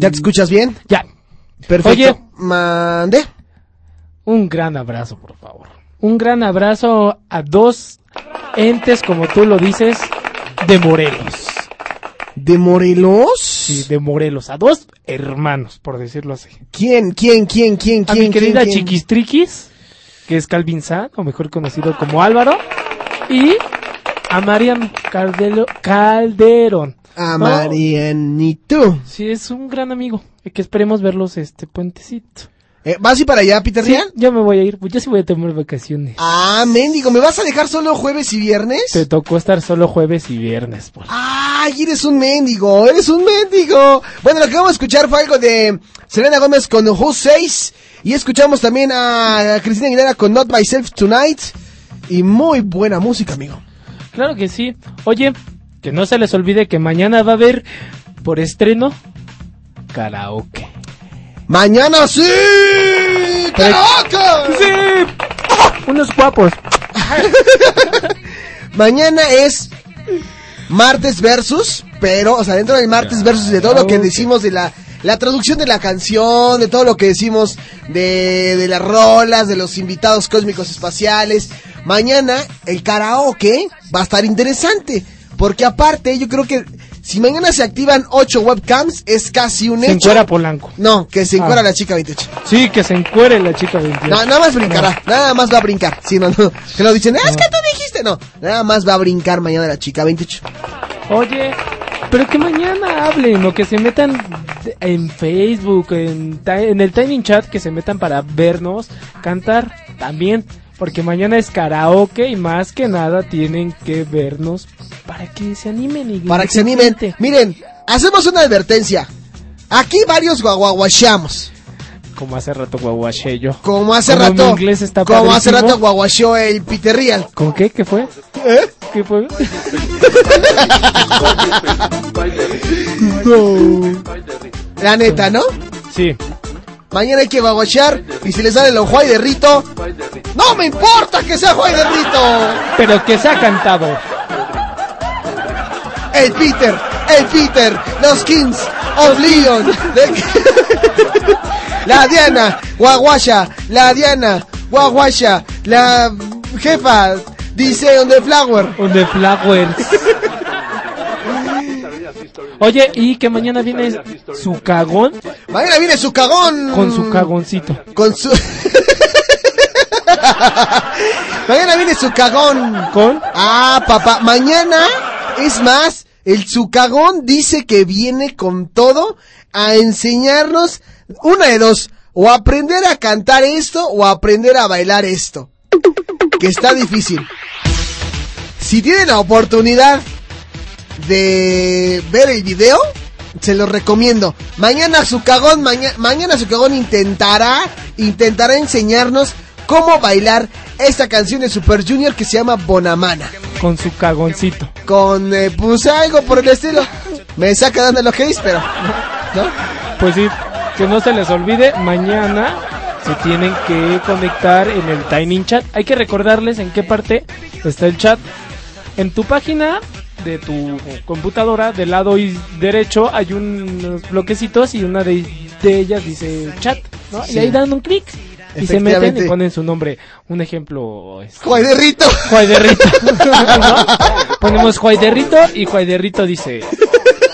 ¿Ya te escuchas bien?
Ya.
Perfecto.
Oye.
Mande.
Un gran abrazo, por favor. Un gran abrazo a dos entes, como tú lo dices, de Morelos.
¿De Morelos?
Sí, de Morelos. A dos hermanos, por decirlo así.
¿Quién, quién, quién, quién, quién?
A mi querida
quién, quién?
Chiquistriquis que es Calvin San, o mejor conocido como Álvaro, y a Marian Calderón.
A
¿no?
Marianito.
Sí, es un gran amigo, que esperemos verlos este puentecito.
Eh, ¿Vas y para allá, Peter
sí, Yo me voy a ir, pues yo sí voy a tomar vacaciones.
Ah, mendigo, ¿me vas a dejar solo jueves y viernes?
Te tocó estar solo jueves y viernes, por.
¡Ay, eres un mendigo! ¡Eres un mendigo! Bueno, lo que vamos a escuchar fue algo de Selena Gómez con Who 6 y escuchamos también a Cristina Aguilera con Not Myself Tonight. Y muy buena música, amigo.
Claro que sí. Oye, que no se les olvide que mañana va a haber por estreno karaoke.
Mañana sí. ¡Karaoke!
Sí. Unos guapos.
mañana es martes versus, pero, o sea, dentro del martes versus de todo lo que decimos de la la traducción de la canción, de todo lo que decimos de, de las rolas, de los invitados cósmicos espaciales. Mañana el karaoke va a estar interesante, porque aparte yo creo que si mañana se activan ocho webcams es casi un
Se
hecho.
encuera Polanco.
No, que se encuera
Ah.
la chica 28.
Sí, que se encuere la chica 28.
No, nada más brincará, nada más va a brincar. Sí, no, no. Que lo dicen, "Ah, es que tú dijiste. No, nada más va a brincar mañana la chica 28.
Oye, pero que mañana hablen o que se metan en Facebook, en, en el timing chat, que se metan para vernos cantar también. Porque mañana es karaoke y más que nada tienen que vernos para que se animen y
Para que se animen. Miren, hacemos una advertencia. Aquí varios guaguaguacheamos.
Como hace rato guaguaché yo.
Como hace
Como mi
rato.
inglés está
como hace rato guaguacheó el Peter Real.
¿Con qué? ¿Qué fue?
¿Eh?
¿Qué fue?
La neta, ¿no?
Sí.
Mañana hay que guaguachear y si le sale el Juay de Rito. ¡No me importa que sea Juay de Rito!
Pero que se ha cantado.
El Peter, el Peter, los Kings of Leon. la Diana, Guaguasha, la Diana, Guaguasha, la jefa, dice on the flower.
On the flowers. Oye, y que mañana viene su cagón
Mañana viene su cagón.
con su cagoncito.
Con su. mañana viene su cagón.
¿Con?
Ah, papá. Mañana, es más, el su cagón dice que viene con todo a enseñarnos una de dos. O aprender a cantar esto o aprender a bailar esto. Que está difícil. Si tienen la oportunidad de ver el video, se los recomiendo. Mañana su cagón, maña- mañana su cagón intentará, intentará enseñarnos cómo bailar esta canción de Super Junior que se llama Bonamana.
Con su cagoncito.
Con, eh, pues algo por el estilo. Me saca dando lo que es, pero, ¿no?
Pues sí, que no se les olvide, mañana se tienen que conectar en el Timing Chat. Hay que recordarles en qué parte está el chat. En tu página de tu computadora, del lado derecho, hay unos bloquecitos y una de, de ellas dice chat, ¿no?
Sí.
Y ahí dan un clic. Y se meten y ponen su nombre. Un ejemplo es
Juay de Rito.
Juay de Rito. ¿No? Ponemos Juay de Rito y Juay de Rito dice,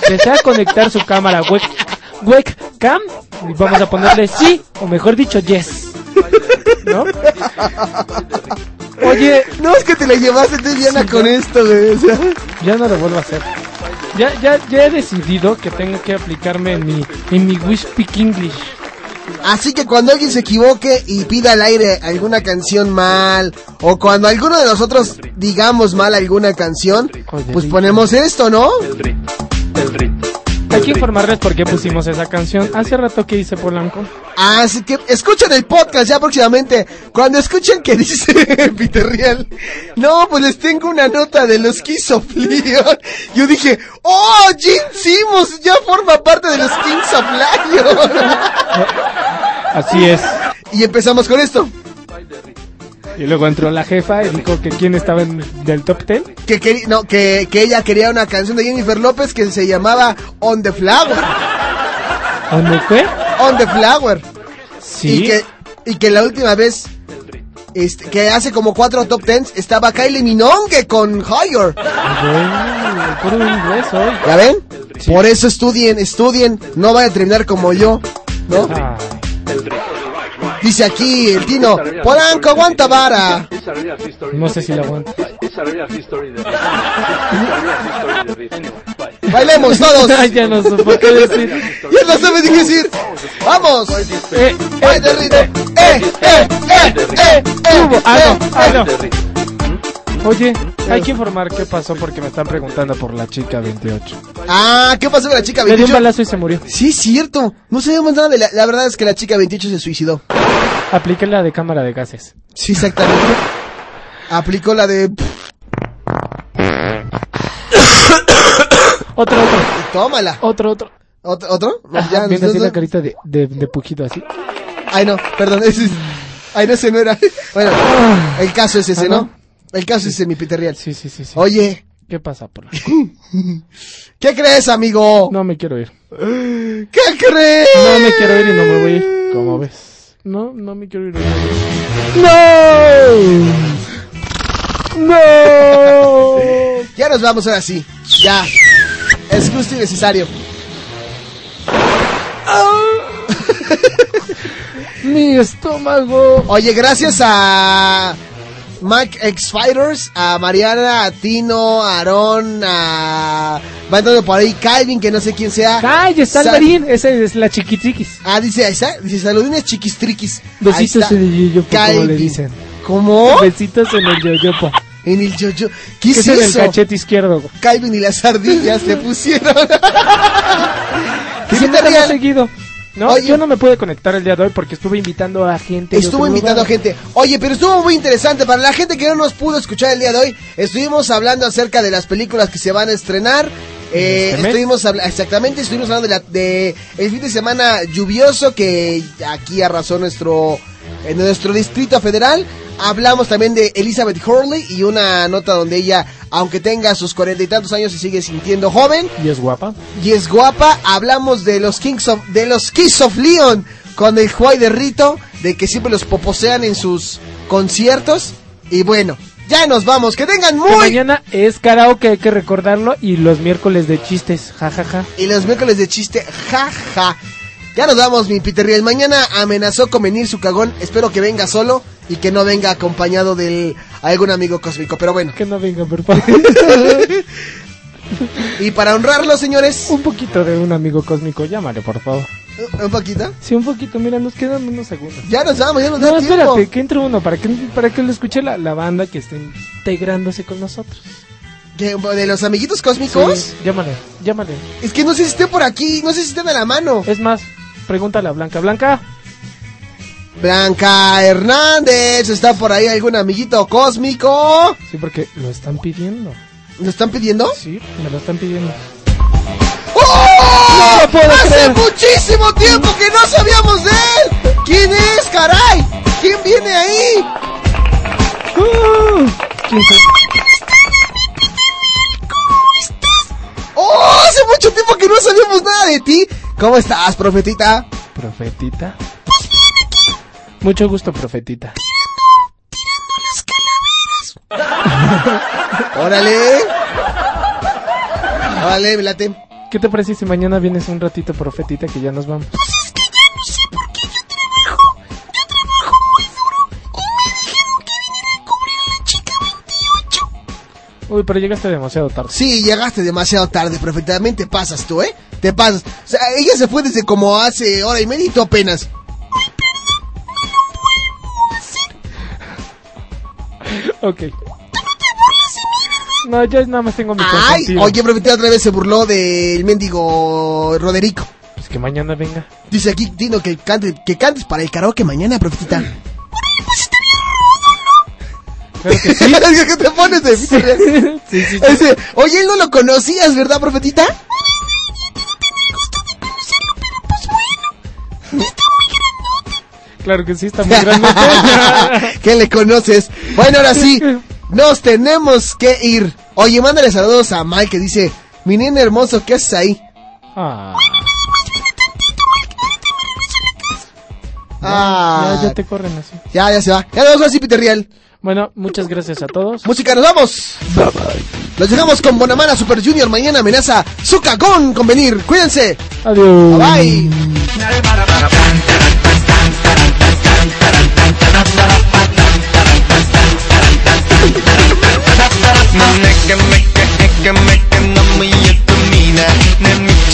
desea conectar su cámara web, webcam y vamos a ponerle sí, o mejor dicho, yes. ¿No? Oye,
No, es que te la llevaste tú, Diana, con esto, güey. o sea.
ya no lo vuelvo a hacer. Ya, ya, ya he decidido que tengo que aplicarme en mi, en mi We Speak English.
Así que cuando alguien se equivoque y pida al aire alguna canción mal, o cuando alguno de nosotros digamos mal alguna canción, pues ponemos esto, ¿no?
Hay que informarles por qué pusimos esa canción. Hace rato que hice Polanco.
Así que escuchen el podcast ya próximamente. Cuando escuchen que dice Peter Real, no, pues les tengo una nota de los Kings of Leon. Yo dije, oh, Gene Simmons ya forma parte de los Kings of Leon.
Así es.
Y empezamos con esto.
Y luego entró la jefa y dijo que quién estaba en del top 10.
Que, queri- no, que, que ella quería una canción de Jennifer López que se llamaba On the Flower.
¿Dónde fue?
On the Flower.
Sí.
Y que, y que la última vez, este, que hace como cuatro top tens, estaba Kylie Minogue con Higher.
Bueno, puro inglés hoy.
¿Ya ven? Por eso estudien, estudien, no vaya a terminar como yo, ¿no?
Ah,
Dice aquí el Tino, Polanco, aguanta vara.
no sé si la aguanto.
Bailemos todos.
Ay, ya no supo qué decir.
Ya no sabes ni qué decir. Vamos.
Eh.
¡Eh, eh, eh, eh, eh!
Ah, ah. Oye, hay que informar qué pasó porque me están preguntando por la chica 28.
Ah, ¿qué pasó con la chica
Le dio un
28?
balazo y se murió.
Sí, es cierto. No sabíamos nada de la... La verdad es que la chica 28 se suicidó.
Apliqué la de cámara de gases.
Sí, exactamente. Aplicó la de...
Otro, otro.
Tómala.
Otro, otro.
¿Otro? ¿Otro?
Ajá,
Ya,
viene
no,
así la carita de, de, de pujito así.
Ay, no, perdón, ese es... Ay, no, ese no era. Bueno, el caso es ese,
Ah,
¿no? El caso es ese, mi Peter Real.
Sí, sí, sí, sí.
Oye,
¿Qué pasa, por
¿qué crees, amigo?
No me quiero ir.
¿Qué crees?
No me quiero ir y no me voy a ir. ¿Cómo ves? No, no me quiero ir.
¡No! ¡No! ya nos vamos ahora sí. Ya. Es justo y necesario.
Mi estómago.
Oye, gracias a Mike X Fighters, a Mariana, a Tino, a Aarón, a. Va entrando por ahí Calvin, que no sé quién sea.
¡Ay, está Alvarín! Esa es la chiquitriquis.
Ah, dice, ahí está. Dice, saludines chiquistriquis.
Besitos en el yoyopo, como le
Calvin.
dicen.
¿Cómo?
Besitos en el yoyopo.
En el yoyo. ¿Qué
Que
es
en el
eso?
cachete izquierdo.
Calvin y las ardillas le pusieron. ¿Qué
siempre
te
seguido. No,
Oye.
yo no me pude conectar el día de hoy porque estuve invitando a gente.
Estuvo invitando a gente. Oye, pero estuvo muy interesante. Para la gente que no nos pudo escuchar el día de hoy, estuvimos hablando acerca de las películas que se van a estrenar. Eh,
este
estuvimos exactamente, estuvimos hablando de, la- de el fin de semana lluvioso que aquí arrasó nuestro en nuestro distrito federal. Hablamos también de Elizabeth Hurley y una nota donde ella, aunque tenga sus cuarenta y tantos años, se sigue sintiendo joven
Y es guapa.
y es guapa. Hablamos de los Kings of, de los Kings of Leon con el Juay de Rito, de que siempre los poposean en sus conciertos. Y bueno, ya nos vamos. Que tengan
Que
muy
mañana es karaoke, hay que recordarlo. Y los miércoles de chistes, jajaja.
y los miércoles de chiste, ja ja. Ya nos vamos, mi Peter Riel. Mañana amenazó con venir su cagón. Espero que venga solo y que no venga acompañado de algún amigo cósmico. Pero bueno.
Que no venga, por favor.
Y para honrarlo, señores,
un poquito de un amigo cósmico, llámale, por favor.
Un poquito.
Sí, un poquito, mira, nos quedan unos segundos.
Ya nos vamos, ya nos da
No,
tiempo.
espérate, que entre uno para que, para que lo escuche la, la banda que está integrándose con nosotros.
¿Qué, ¿De los amiguitos cósmicos?
Sí, llámale, llámale.
Es que no sé si estén por aquí, no sé si estén a la mano.
Es más, pregúntale a Blanca. Blanca,
Blanca Hernández, ¿está por ahí algún amiguito cósmico?
sí, porque lo están pidiendo.
¿Lo están pidiendo?
Sí, me lo están pidiendo. No lo puedo
¡Hace
creer.
muchísimo tiempo que no sabíamos de él! ¿Quién es, caray? ¿Quién viene ahí?
Uh, ¿Quién sabe?
¡Oh! Hace mucho tiempo que no sabíamos nada de ti. ¿Cómo estás, profetita?
Profetita. Mucho gusto, profetita.
Órale. Órale, me late.
¿Qué te parece si mañana vienes un ratito, profetita, que ya nos vamos? Uy, pero llegaste demasiado tarde.
Sí, llegaste demasiado tarde, perfectamente pasas tú, ¿eh? Te pasas. O sea, ella se fue desde como hace hora y media y tú apenas.
Ok. No, yo nada más tengo mi
Ay,
consentido.
oye, profetita otra vez se burló del mendigo Roderico.
Pues que mañana venga.
Dice aquí, Tino, que, cante, que cantes para el karaoke mañana, profetita.
Claro que sí.
¿Qué te pones de
sí, sí, sí.
Ese, Oye, él no lo conocías, ¿verdad, profetita?
Claro que sí, está muy grande.
¿Qué le conoces? Bueno, ahora sí, nos tenemos que ir. Oye, mándale saludos a Mike que dice, mi nene hermoso, ¿qué haces ahí?
Ah,
Ah,
ya, ya te corren así.
ya, ya se va. Ya nos vamos así, Peter Real.
Bueno, muchas gracias a todos.
Música, nos vamos.
Bye bye.
Los dejamos con Bonamara Super Junior. Mañana amenaza su cagón con venir. Cuídense.
Adiós.
Bye.
넌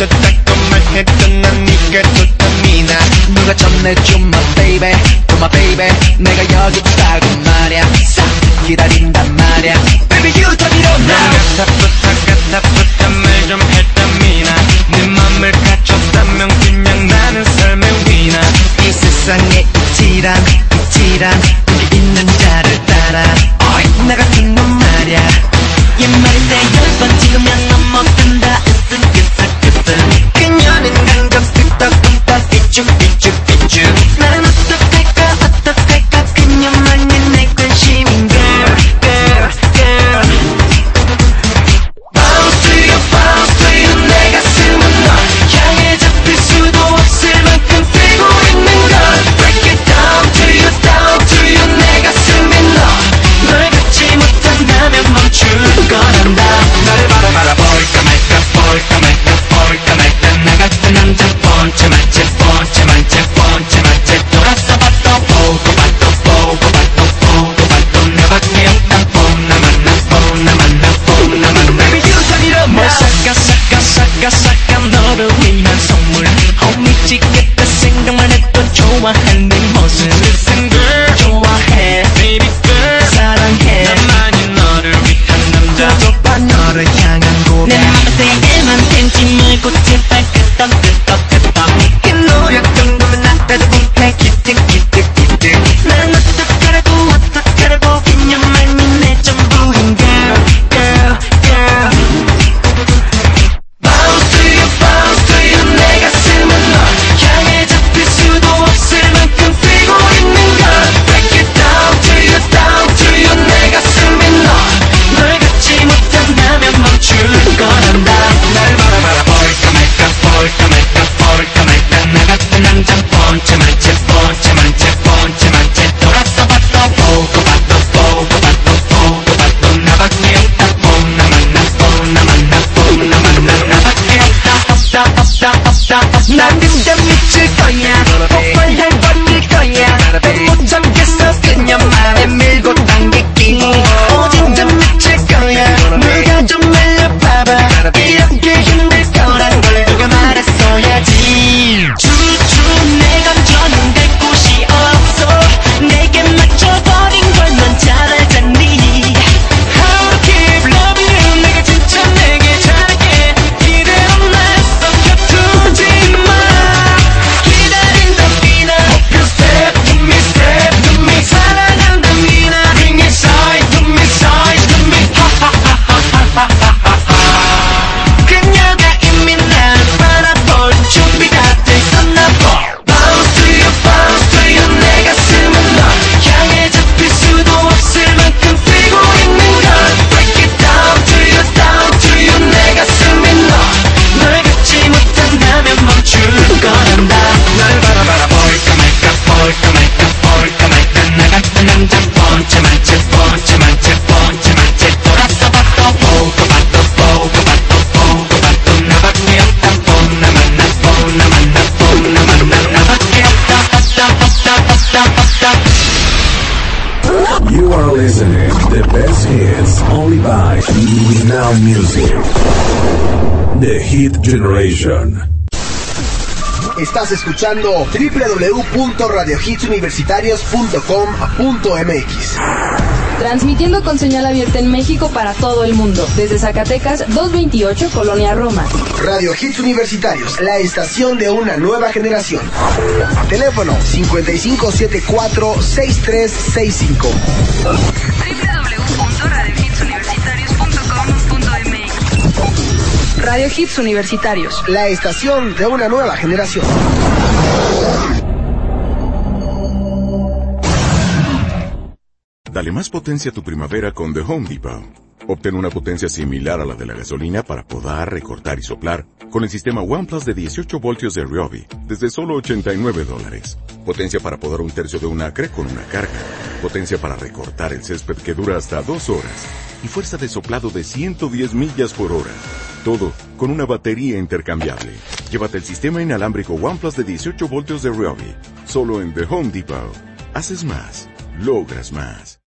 내 미쳤다고 말해도 난 네가 좋답니다.
누가 전해준 my baby oh my baby. 내가 여기 있다고 말야. 싹 기다린단 말야. Baby you turn it on
난
now
가타부터 가타부터 말좀 했답니다. 네 맘을 갖췄다면 그냥 나는 삶의 위나.
이 세상에 이치란 이치란 여기 있는 자를 따라. 어이 나 같은 놈 말야. 옛말인데 열번 찍으면 넘어간다 choo,
choo, choo. Hit Generation.
Estás escuchando www.radiohitsuniversitarios.com.mx.
Transmitiendo con señal abierta en México para todo el mundo. Desde Zacatecas 228, Colonia Roma.
Radio Hits Universitarios, la estación de una nueva generación. Teléfono 5574-6365.
Radio Hits Universitarios.
La estación de una nueva generación.
Dale más potencia a tu primavera con The Home Depot. Obtén una potencia similar a la de la gasolina para podar, recortar y soplar con el sistema OnePlus de 18 voltios de Ryobi desde solo 89 dólares. Potencia para podar un tercio de un acre con una carga. Potencia para recortar el césped que dura hasta dos horas. Y fuerza de soplado de 110 millas por hora. Todo con una batería intercambiable. Llévate el sistema inalámbrico OnePlus de 18 voltios de Ryobi. Solo en The Home Depot. Haces más. Logras más.